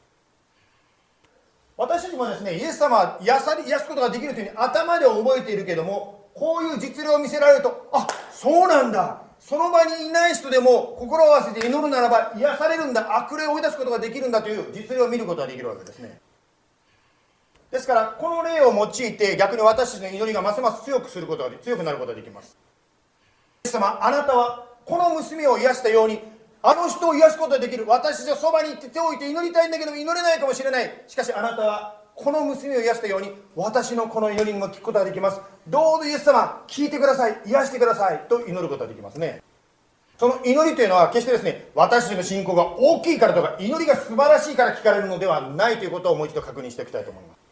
私たちもですね、イエス様は癒さ癒すことができるというふうに頭で覚えているけども、こういう実例を見せられると、あそうなんだ。その場にいない人でも心を合わせて祈るならば癒されるんだ。悪霊を追い出すことができるんだという実例を見ることができるわけですね。ですからこの例を用いて逆に私たちの祈りがますます強くすることが強くなることができます。イエス様あなたはこの娘を癒したようにあの人を癒すことができる。私じゃそばに行って手を置いて祈りたいんだけど祈れないかもしれない。しかしあなたはこの娘を癒したように私のこの祈りにも聞くことができます。どうぞイエス様聞いてください。癒してください。と祈ることができますね。その祈りというのは決してですね私たちの信仰が大きいからとか祈りが素晴らしいから聞かれるのではないということをもう一度確認しておきたいと思います。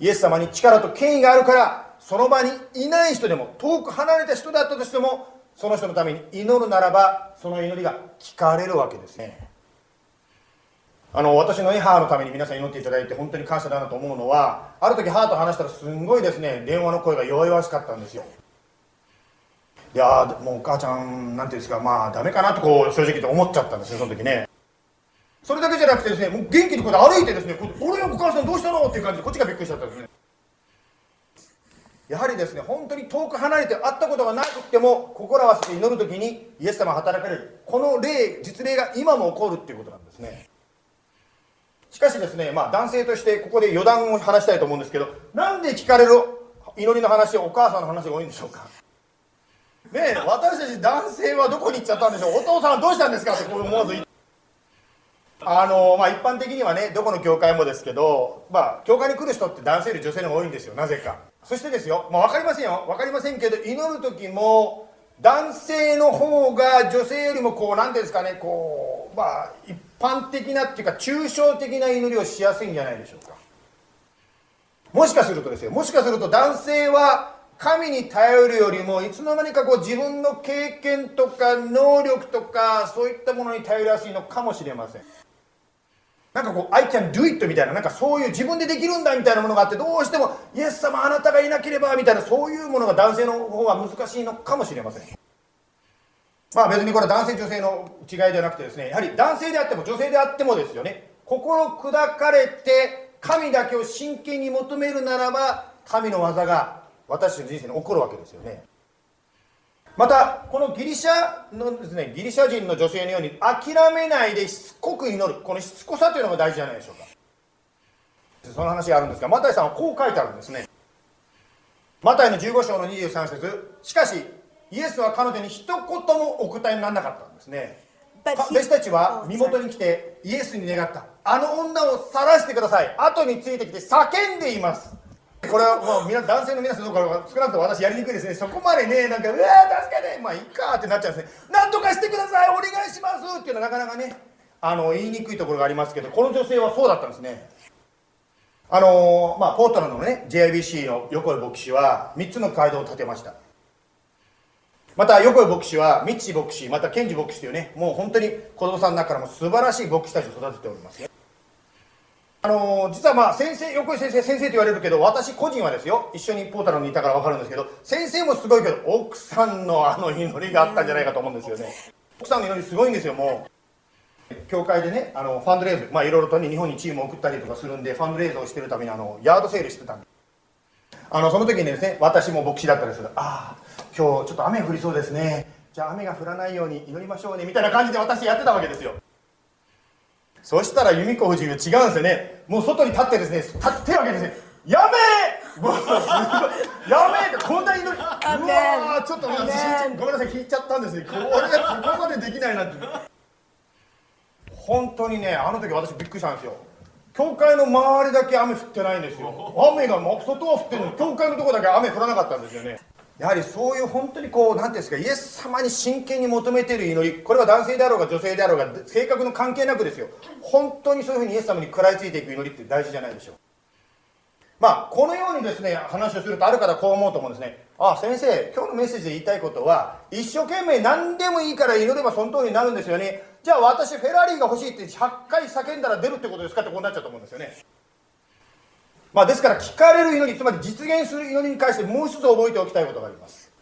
イエス様に力と権威があるからその場にいない人でも遠く離れた人だったとしてもその人のために祈るならばその祈りが聞かれるわけですね。あの私のね母のために皆さん祈っていただいて本当に感謝だなと思うのはある時母と話したらすんごいですね電話の声が弱々しかったんですよ。いやもうお母ちゃんなんていうんですかまあダメかなとこう正直と思っちゃったんですよその時ね。それだけじゃなくてですねもう元気にこうやって歩いてですね「俺のお母さんどうしたの?」っていう感じでこっちがびっくりしちゃったんですね。やはりですね本当に遠く離れて会ったことがなくても心合わせて祈る時にイエス様が働かれる。この例実例が今も起こるっていうことなんですね。しかしですね、まあ、男性としてここで余談を話したいと思うんですけどなんで聞かれる祈りの話お母さんの話が多いんでしょうか。ねえ私たち男性はどこに行っちゃったんでしょう。お父さんはどうしたんですかってこう思わず言って。あのまあ一般的にはねどこの教会もですけどまあ教会に来る人って男性より女性の方が多いんですよなぜか。そしてですよ、まあ、分かりませんよ。分かりませんけど祈る時も男性の方が女性よりもこう何ですかねこうまあ一般的なっていうか抽象的な祈りをしやすいんじゃないでしょうか。もしかするとですよもしかすると男性は神に頼るよりもいつの間にかこう自分の経験とか能力とかそういったものに頼りやすいのかもしれません。なんかこう「I can do it」みたいななんかそういう自分でできるんだみたいなものがあってどうしても「イエス様あなたがいなければ」みたいなそういうものが男性の方が難しいのかもしれません。まあ別にこれは男性女性の違いではなくてですねやはり男性であっても女性であってもですよね。心砕かれて神だけを真剣に求めるならば神の技が私の人生に起こるわけですよね。またこのギリシャのですねギリシャ人の女性のように諦めないでしつこく祈る。このしつこさというのが大事じゃないでしょうか。その話があるんですがマタイさんはこう書いてあるんですね。マタイの15章の23節。しかしイエスは彼女に一言もお答えにならなかったんですね。弟子たちは身元に来てイエスに願った。あの女を晒してください。後についてきて叫んでいますこれはもう皆男性の皆さんどうか少なくとも私やりにくいですね。そこまでねなんか「うわー助けてまあいいか」ってなっちゃうんですね「なんとかしてください。お願いします」っていうのはなかなかねあの言いにくいところがありますけどこの女性はそうだったんですね。あのまあポートランドのね JIBC の横井牧師は3つの街道を建てました。また横井牧師はミッチ牧師またケンジ牧師というねもう本当に子供さんの中からも素晴らしい牧師たちを育てております。ねあの実はまあ先生横井先生先生と言われるけど私個人はですよ一緒にポータルにいたから分かるんですけど先生もすごいけど奥さんのあの祈りがあったんじゃないかと思うんですよね。奥さんの祈りすごいんですよもう。教会でねあのファンドレイズまあいろいろとね日本にチームを送ったりとかするんでファンドレイズをしてるためにあのヤードセールしてたんであのその時にですね私も牧師だったんですけどああ今日ちょっと雨降りそうですね。じゃあ雨が降らないように祈りましょうねみたいな感じで私やってたわけですよ。そしたら由美子夫人は違うんですよね。もう外に立ってですね立って手を挙げてですねやめー！やめーってこんな祈り。うわーちょっと私ごめんなさい聞いちゃったんですね。これここまでできないなって。本当にねあの時私びっくりしたんですよ。教会の周りだけ雨降ってないんですよ。雨がもう外は降ってるのに教会のとこだけ雨降らなかったんですよねやはりそういう本当にこう何ていうんですかイエス様に真剣に求めている祈りこれは男性であろうが女性であろうが性格の関係なくですよ。本当にそういうふうにイエス様に食らいついていく祈りって大事じゃないでしょう。まあこのようにですね話をするとある方こう思うと思うんですね。あ先生今日のメッセージで言いたいことは一生懸命何でもいいから祈ればその通りになるんですよね。じゃあ私フェラーリが欲しいって100回叫んだら出るってことですかってこうなっちゃうと思うんですよね。まあですから聞かれる祈りつまり実現する祈りに関してもう一つ覚えておきたいことがあります。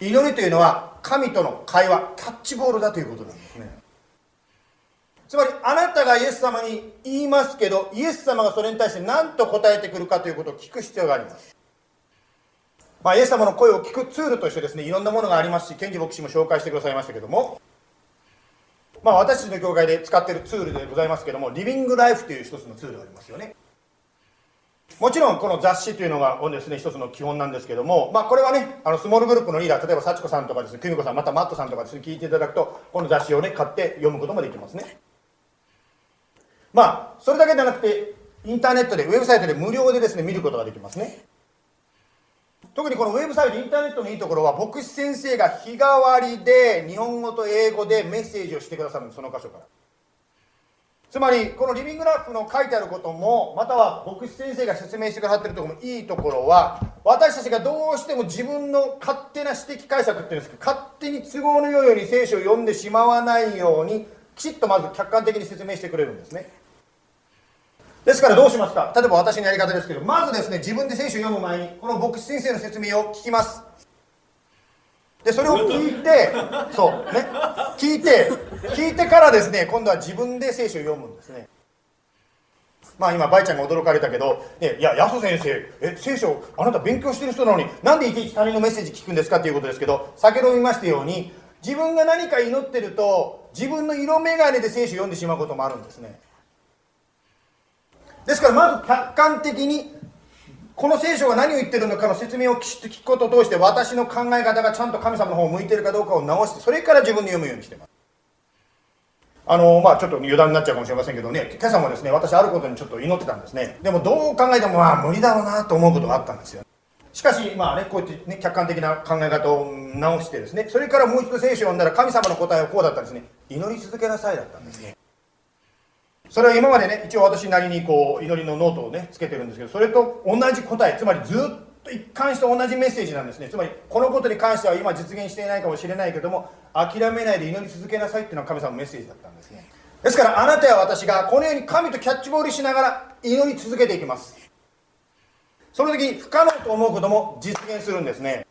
祈りというのは神との会話キャッチボールだということなんですね。つまりあなたがイエス様に言いますけどイエス様がそれに対して何と答えてくるかということを聞く必要があります。まあ、イエス様の声を聞くツールとしてですねいろんなものがありますしケンジ牧師も紹介してくださいましたけどもまあ私たちの教会で使っているツールでございますけどもリビングライフという一つのツールがありますよね。もちろんこの雑誌というのがですね一つの基本なんですけどもまあこれはねあのスモールグループのリーダー例えば幸子さんとかですね久美子さんまたマットさんとかですね聞いていただくとこの雑誌をね買って読むこともできますね。まあそれだけじゃなくてインターネットでウェブサイトで無料でですね見ることができますね。特にこのウェブサイトインターネットのいいところは牧師先生が日替わりで日本語と英語でメッセージをしてくださるんですその箇所から。つまりこのリビングラッフの書いてあることもまたは牧師先生が説明してくださってるところもいいところは私たちがどうしても自分の勝手な指摘解釈っていうんですけど勝手に都合のよいように聖書を読んでしまわないようにきちっとまず客観的に説明してくれるんですね。ですからどうしますか？例えば私のやり方ですけどまずですね自分で聖書を読む前にこの牧師先生の説明を聞きます。でそれを聞いてそうね。聞いて聞いてからですね今度は自分で聖書を読むんですね。まあ今バイちゃんが驚かれたけど、ね、いやヤソ先生え聖書あなた勉強してる人なのになんでいちいち他人のメッセージ聞くんですかっていうことですけど先ほど言いましたように自分が何か祈ってると自分の色眼鏡で聖書を読んでしまうこともあるんですね。ですからまず客観的にこの聖書が何を言ってるのかの説明を聞くことを通して私の考え方がちゃんと神様の方を向いてるかどうかを直してそれから自分で読むようにしてます。あのまあちょっと余談になっちゃうかもしれませんけどね今朝もですね私あることにちょっと祈ってたんですね。でもどう考えてもまあ無理だろうなと思うことがあったんですよ。しかしまあねこうやってね客観的な考え方を直してですね。それからもう一度聖書を読んだら神様の答えはこうだったんですね。祈り続けなさいだったんですね。それは今までね一応私なりにこう祈りのノートをねつけてるんですけどそれと同じ答えつまりずっと一貫して同じメッセージなんですね。つまりこのことに関しては今実現していないかもしれないけども諦めないで祈り続けなさいっていうのは神様のメッセージだったんですね。ですからあなたや私がこのように神とキャッチボールしながら祈り続けていきます。その時に不可能と思うことも実現するんですね。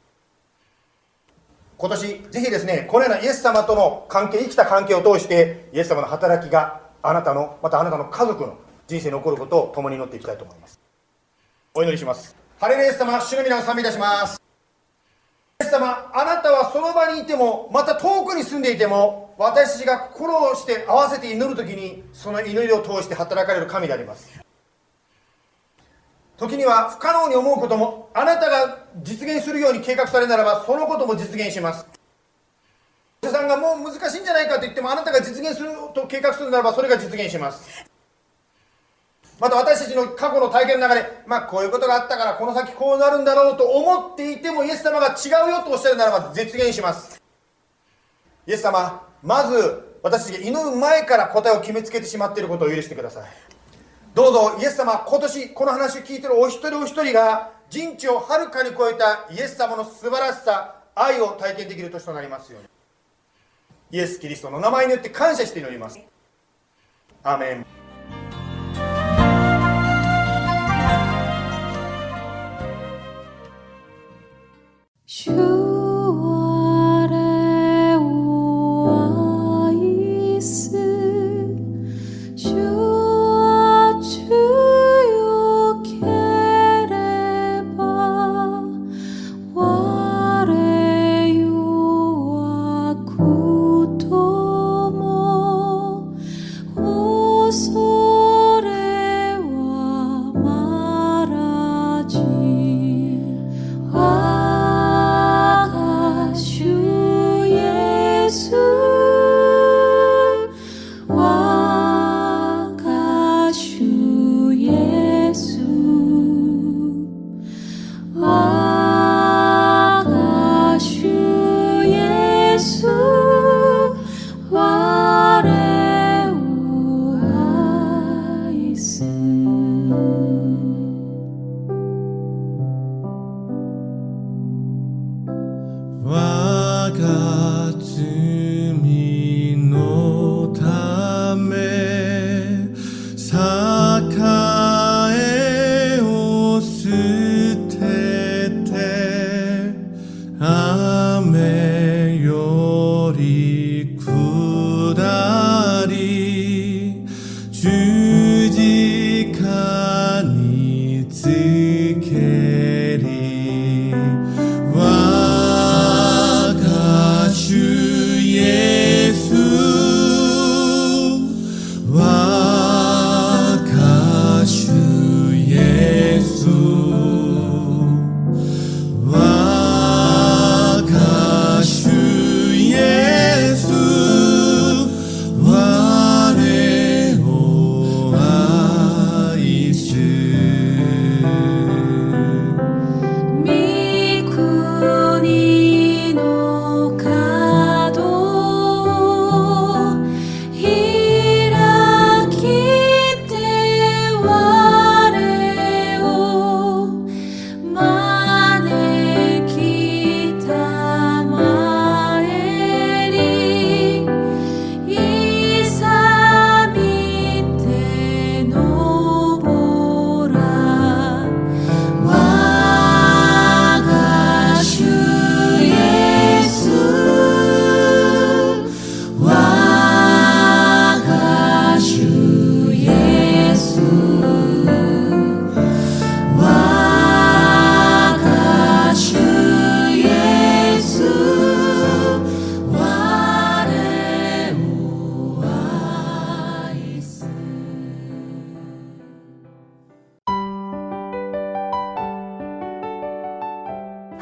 今年ぜひですねこのようなイエス様との関係生きた関係を通してイエス様の働きがあなたのまたあなたの家族の人生に起こることを共に祈っていきたいと思います。お祈りします。ハレルヤス様主の皆を賛美いたします。イエス様あなたはその場にいてもまた遠くに住んでいても私たちが心をして合わせて祈る時にその祈りを通して働かれる神であります。時には不可能に思うこともあなたが実現するように計画されるならばそのことも実現しますさんがもう難しいんじゃないかと言ってもあなたが実現すると計画するならばそれが実現します。また私たちの過去の体験の中でまあこういうことがあったからこの先こうなるんだろうと思っていてもイエス様が違うよとおっしゃるならば実現します。イエス様まず私たちが祈る前から答えを決めつけてしまっていることを許してください。どうぞイエス様今年この話を聞いているお一人お一人が人知をはるかに超えたイエス様の素晴らしさ愛を体験できる年となりますように。イエス・キリストの名前によって感謝して祈ります。アーメン。主。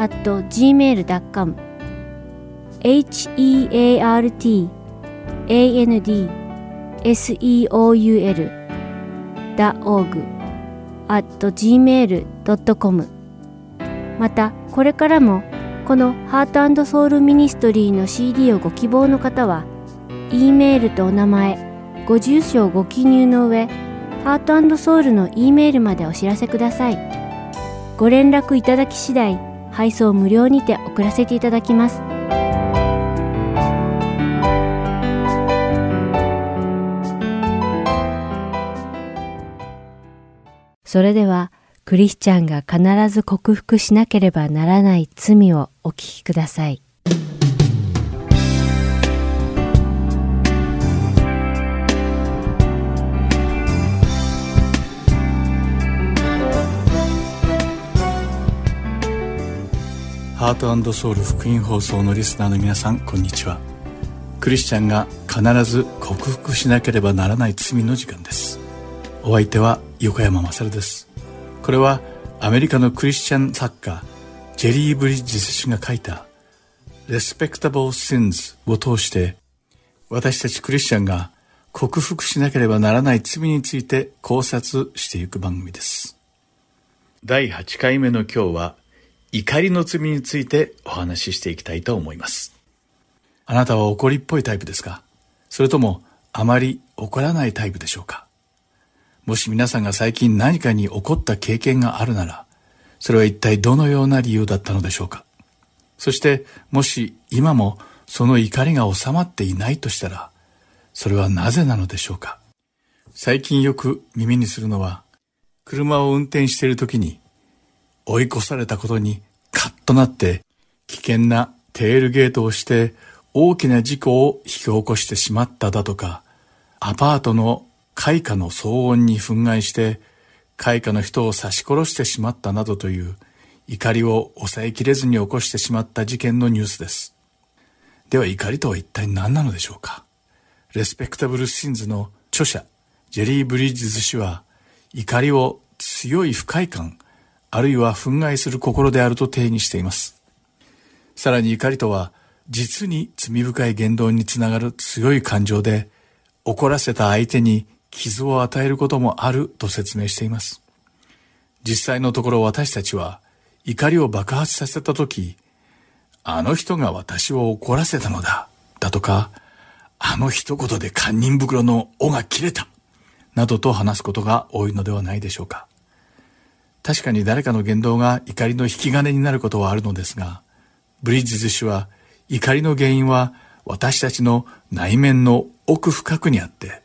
at gmail.com heart and seoul org at gmail.com またこれからもこのハートソウルミニストリーの CD をご希望の方は E メールとお名前ご住所をご記入の上ハートソウルの E メールまでお知らせください。ご連絡いただき次第配送無料にて送らせていただきますそれでは、クリスチャンが必ず克服しなければならない罪をお聞きください。ハートソウル福音放送のリスナーの皆さん、こんにちは。クリスチャンが必ず克服しなければならない罪の時間です。お相手は横山勝です。これはアメリカのクリスチャン作家ジェリー・ブリッジス氏が書いた Respectable Sins を通して私たちクリスチャンが克服しなければならない罪について考察していく番組です。第8回目の今日は怒りの罪についてお話ししていきたいと思います。あなたは怒りっぽいタイプですか？それともあまり怒らないタイプでしょうか？もし皆さんが最近何かに起こった経験があるなら、それは一体どのような理由だったのでしょうか？そして、もし今もその怒りが収まっていないとしたら、それはなぜなのでしょうか？最近よく耳にするのは、車を運転している時に追い越されたことにカッとなって危険なテールゲートをして大きな事故を引き起こしてしまっただとか、アパートの開花の騒音に憤慨して、開花の人を刺し殺してしまったなどという怒りを抑えきれずに起こしてしまった事件のニュースです。では怒りとは一体何なのでしょうかレスペクタブルシンズの著者、ジェリー・ブリッジズ氏は、怒りを強い不快感、あるいは憤慨する心であると定義しています。さらに怒りとは、実に罪深い言動につながる強い感情で、怒らせた相手に傷を与えることもあると説明しています。実際のところ私たちは怒りを爆発させたとき、あの人が私を怒らせたのだ、だとか、あの一言で堪忍袋の尾が切れた、などと話すことが多いのではないでしょうか。確かに誰かの言動が怒りの引き金になることはあるのですが、ブリッジズ氏は怒りの原因は私たちの内面の奥深くにあって、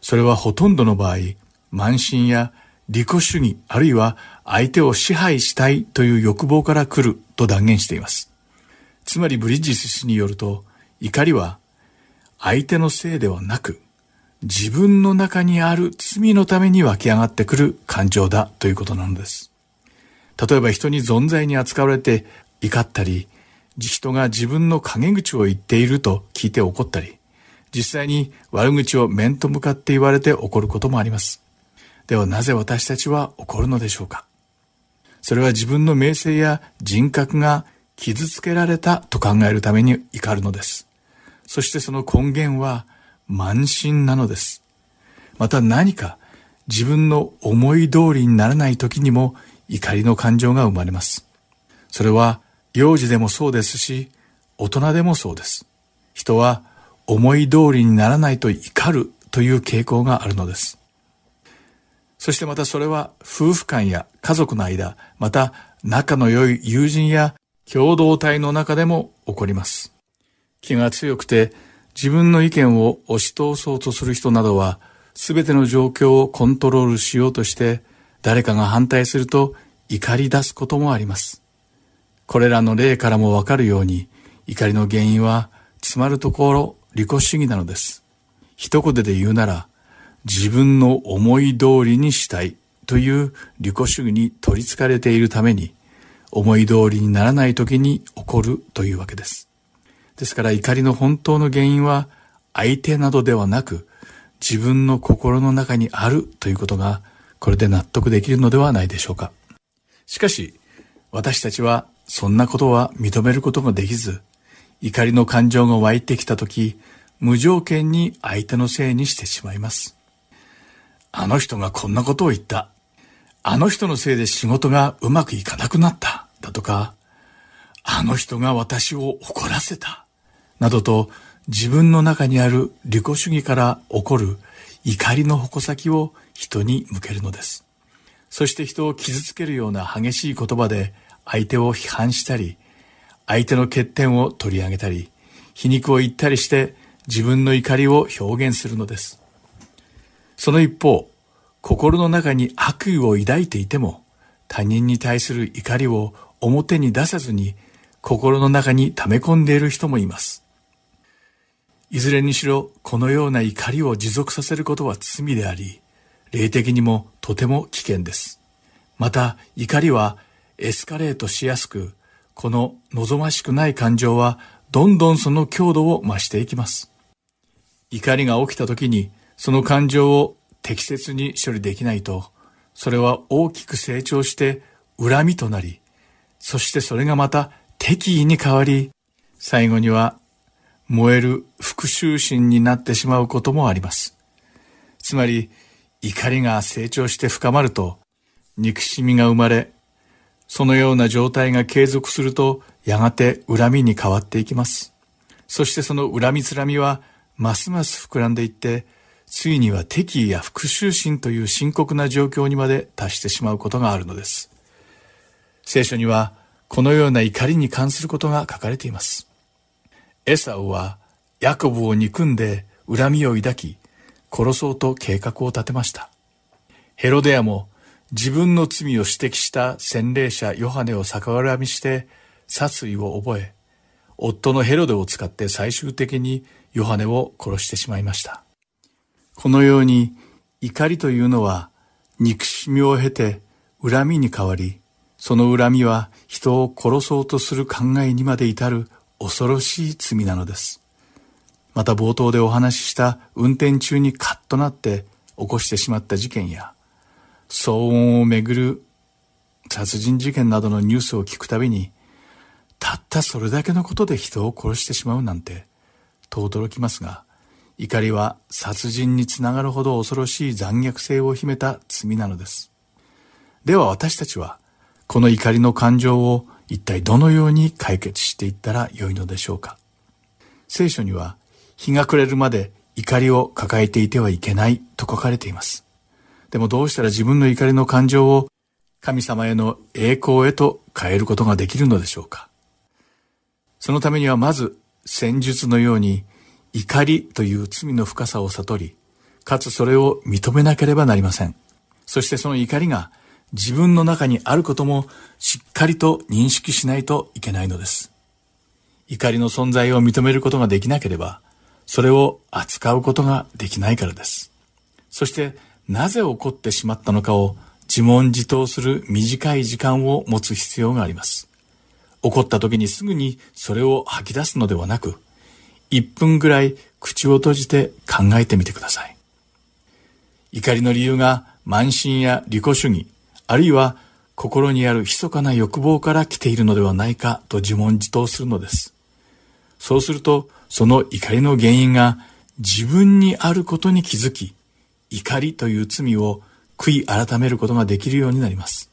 それはほとんどの場合、慢心や利己主義、あるいは相手を支配したいという欲望から来ると断言しています。つまりブリッジス氏によると、怒りは相手のせいではなく、自分の中にある罪のために湧き上がってくる感情だということなのです。例えば人に存在に扱われて怒ったり、人が自分の陰口を言っていると聞いて怒ったり、実際に悪口を面と向かって言われて怒ることもあります。ではなぜ私たちは怒るのでしょうか？それは自分の名声や人格が傷つけられたと考えるために怒るのです。そしてその根源は慢心なのです。また何か自分の思い通りにならない時にも怒りの感情が生まれます。それは幼児でもそうですし、大人でもそうです。人は思い通りにならないと怒るという傾向があるのです。そしてまたそれは夫婦間や家族の間、また仲の良い友人や共同体の中でも起こります。気が強くて自分の意見を押し通そうとする人などは全ての状況をコントロールしようとして誰かが反対すると怒り出すこともあります。これらの例からもわかるように、怒りの原因は、つまるところ、利己主義なのです。一言で言うなら、自分の思い通りにしたいという利己主義に取り憑かれているために、思い通りにならない時に起こるというわけです。ですから怒りの本当の原因は相手などではなく自分の心の中にあるということがこれで納得できるのではないでしょうか。しかし私たちはそんなことは認めることができず怒りの感情が湧いてきた時無条件に相手のせいにしてしまいます。あの人がこんなことを言った。あの人のせいで仕事がうまくいかなくなった。だとか、あの人が私を怒らせた。などと自分の中にある利己主義から起こる怒りの矛先を人に向けるのです。そして人を傷つけるような激しい言葉で相手を批判したり、相手の欠点を取り上げたり、皮肉を言ったりして自分の怒りを表現するのです。その一方、心の中に悪意を抱いていても、他人に対する怒りを表に出さずに心の中に溜め込んでいる人もいます。いずれにしろこのような怒りを持続させることは罪であり、霊的にもとても危険です。また怒りはエスカレートしやすく、この望ましくない感情はどんどんその強度を増していきます。怒りが起きた時にその感情を適切に処理できないと、それは大きく成長して恨みとなり、そしてそれがまた敵意に変わり、最後には燃える復讐心になってしまうこともあります。つまり、怒りが成長して深まると、憎しみが生まれ、そのような状態が継続すると、やがて恨みに変わっていきます。そしてその恨みつらみは、ますます膨らんでいって、ついには敵意や復讐心という深刻な状況にまで達してしまうことがあるのです。聖書には、このような怒りに関することが書かれています。エサウはヤコブを憎んで恨みを抱き、殺そうと計画を立てました。ヘロデアも自分の罪を指摘した洗礼者ヨハネを逆恨みして殺意を覚え、夫のヘロデを使って最終的にヨハネを殺してしまいました。このように怒りというのは憎しみを経て恨みに変わり、その恨みは人を殺そうとする考えにまで至る恐ろしい罪なのです。また冒頭でお話しした運転中にカッとなって起こしてしまった事件や、騒音をめぐる殺人事件などのニュースを聞くたびに、たったそれだけのことで人を殺してしまうなんて、と驚きますが、怒りは殺人につながるほど恐ろしい残虐性を秘めた罪なのです。では私たちは、この怒りの感情を一体どのように解決していったらよいのでしょうか？聖書には日が暮れるまで怒りを抱えていてはいけないと書かれています。でもどうしたら自分の怒りの感情を神様への栄光へと変えることができるのでしょうか？そのためにはまず戦術のように怒りという罪の深さを悟り、かつそれを認めなければなりません。そしてその怒りが自分の中にあることもしっかりと認識しないといけないのです。怒りの存在を認めることができなければ、それを扱うことができないからです。そして、なぜ起こってしまったのかを自問自答する短い時間を持つ必要があります。起こった時にすぐにそれを吐き出すのではなく、1分ぐらい口を閉じて考えてみてください。怒りの理由が慢心や利己主義、あるいは心にある密かな欲望から来ているのではないかと自問自答するのです。そうすると、その怒りの原因が自分にあることに気づき、怒りという罪を悔い改めることができるようになります。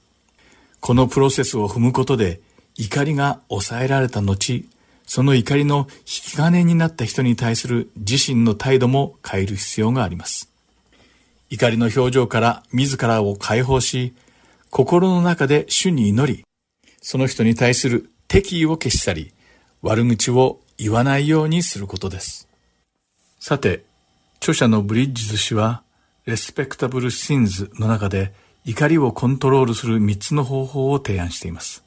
このプロセスを踏むことで、怒りが抑えられた後、その怒りの引き金になった人に対する自身の態度も変える必要があります。怒りの表情から自らを解放し、心の中で主に祈り、その人に対する敵意を消し去り、悪口を言わないようにすることです。さて、著者のブリッジズ氏は、レスペクタブルシンズの中で怒りをコントロールする3つの方法を提案しています。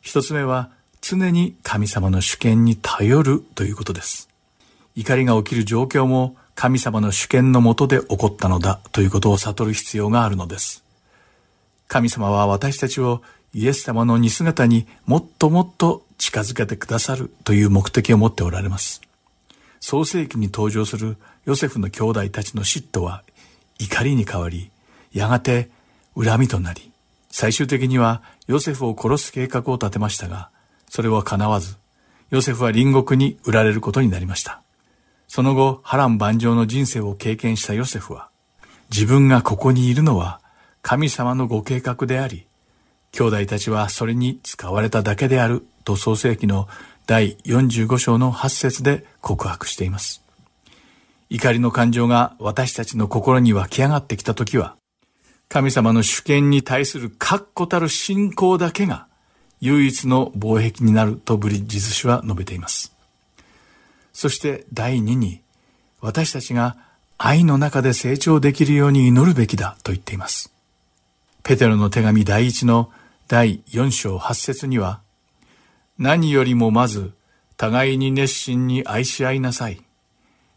一つ目は常に神様の主権に頼るということです。怒りが起きる状況も神様の主権のもとで起こったのだということを悟る必要があるのです。神様は私たちをイエス様の似姿にもっともっと近づけてくださるという目的を持っておられます。創世記に登場するヨセフの兄弟たちの嫉妬は怒りに変わり、やがて恨みとなり、最終的にはヨセフを殺す計画を立てましたが、それは叶わず、ヨセフは隣国に売られることになりました。その後、波乱万丈の人生を経験したヨセフは、自分がここにいるのは神様のご計画であり、兄弟たちはそれに使われただけであると創世記の第45章の8節で告白しています。怒りの感情が私たちの心に湧き上がってきたときは、神様の主権に対する確固たる信仰だけが唯一の防壁になるとブリッジズ氏は述べています。そして第二に、私たちが愛の中で成長できるように祈るべきだと言っています。ペテロの手紙第一の第四章八節には、何よりもまず、互いに熱心に愛し合いなさい。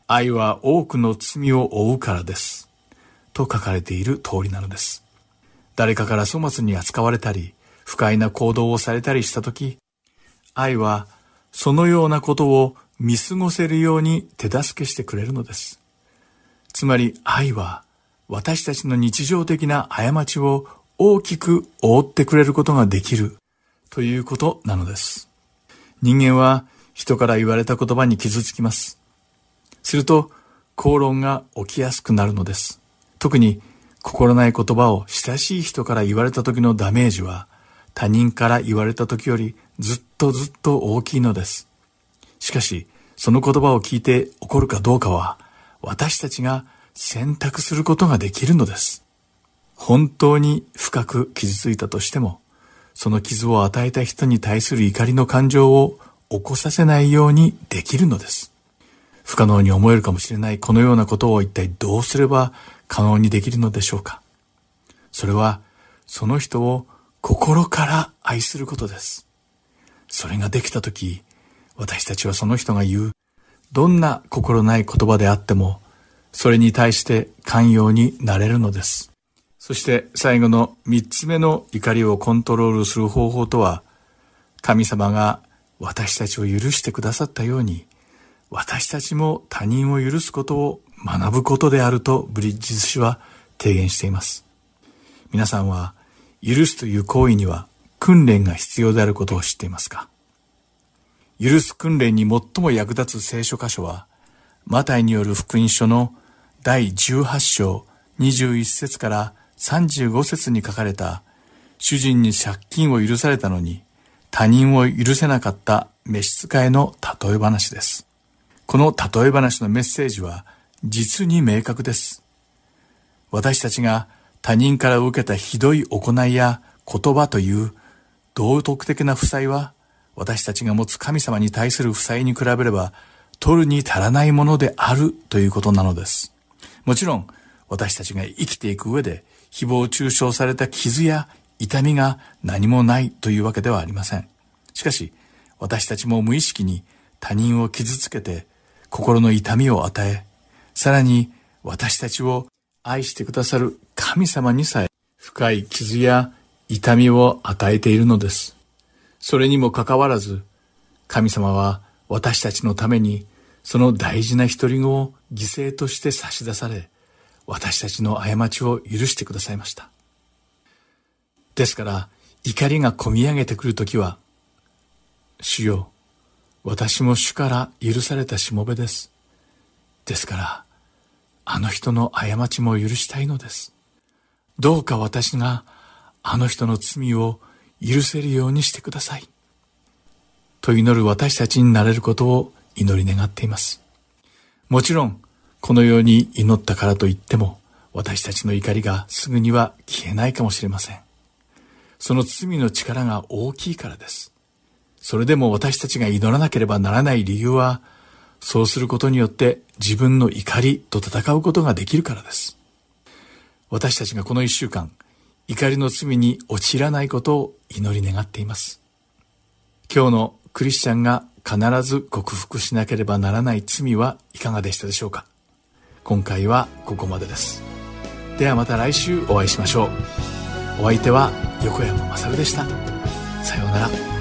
愛は多くの罪を負うからです。と書かれている通りなのです。誰かから粗末に扱われたり、不快な行動をされたりしたとき、愛はそのようなことを見過ごせるように手助けしてくれるのです。つまり愛は私たちの日常的な過ちを大きく覆ってくれることができるということなのです。人間は人から言われた言葉に傷つきます。すると、口論が起きやすくなるのです。特に心ない言葉を親しい人から言われた時のダメージは他人から言われた時よりずっとずっと大きいのです。しかし、その言葉を聞いて怒るかどうかは私たちが選択することができるのです。本当に深く傷ついたとしても、その傷を与えた人に対する怒りの感情を起こさせないようにできるのです。不可能に思えるかもしれないこのようなことを一体どうすれば可能にできるのでしょうか。それは、その人を心から愛することです。それができたとき、私たちはその人が言う、どんな心ない言葉であっても、それに対して寛容になれるのです。そして最後の三つ目の怒りをコントロールする方法とは、神様が私たちを許してくださったように、私たちも他人を許すことを学ぶことであるとブリッジズ氏は提言しています。皆さんは許すという行為には訓練が必要であることを知っていますか？許す訓練に最も役立つ聖書箇所は、マタイによる福音書の第18章21節から35節に書かれた主人に借金を許されたのに他人を許せなかった召使いの例え話です。この例え話のメッセージは実に明確です。私たちが他人から受けたひどい行いや言葉という道徳的な負債は私たちが持つ神様に対する負債に比べれば取るに足らないものであるということなのです。もちろん私たちが生きていく上で誹謗中傷された傷や痛みが何もないというわけではありません。しかし、私たちも無意識に他人を傷つけて心の痛みを与え、さらに私たちを愛してくださる神様にさえ深い傷や痛みを与えているのです。それにもかかわらず、神様は私たちのためにその大事な一人子を犠牲として差し出され、私たちの過ちを許してくださいました。ですから、怒りがこみ上げてくるときは、主よ、私も主から許されたしもべです。ですから、あの人の過ちも許したいのです。どうか私があの人の罪を許せるようにしてください。と祈る私たちになれることを祈り願っています。もちろん、このように祈ったからといっても、私たちの怒りがすぐには消えないかもしれません。その罪の力が大きいからです。それでも私たちが祈らなければならない理由は、そうすることによって自分の怒りと戦うことができるからです。私たちがこの一週間、怒りの罪に陥らないことを祈り願っています。今日のクリスチャンが必ず克服しなければならない罪はいかがでしたでしょうか？今回はここまでです。ではまた来週お会いしましょう。お相手は横山まさるでした。さようなら。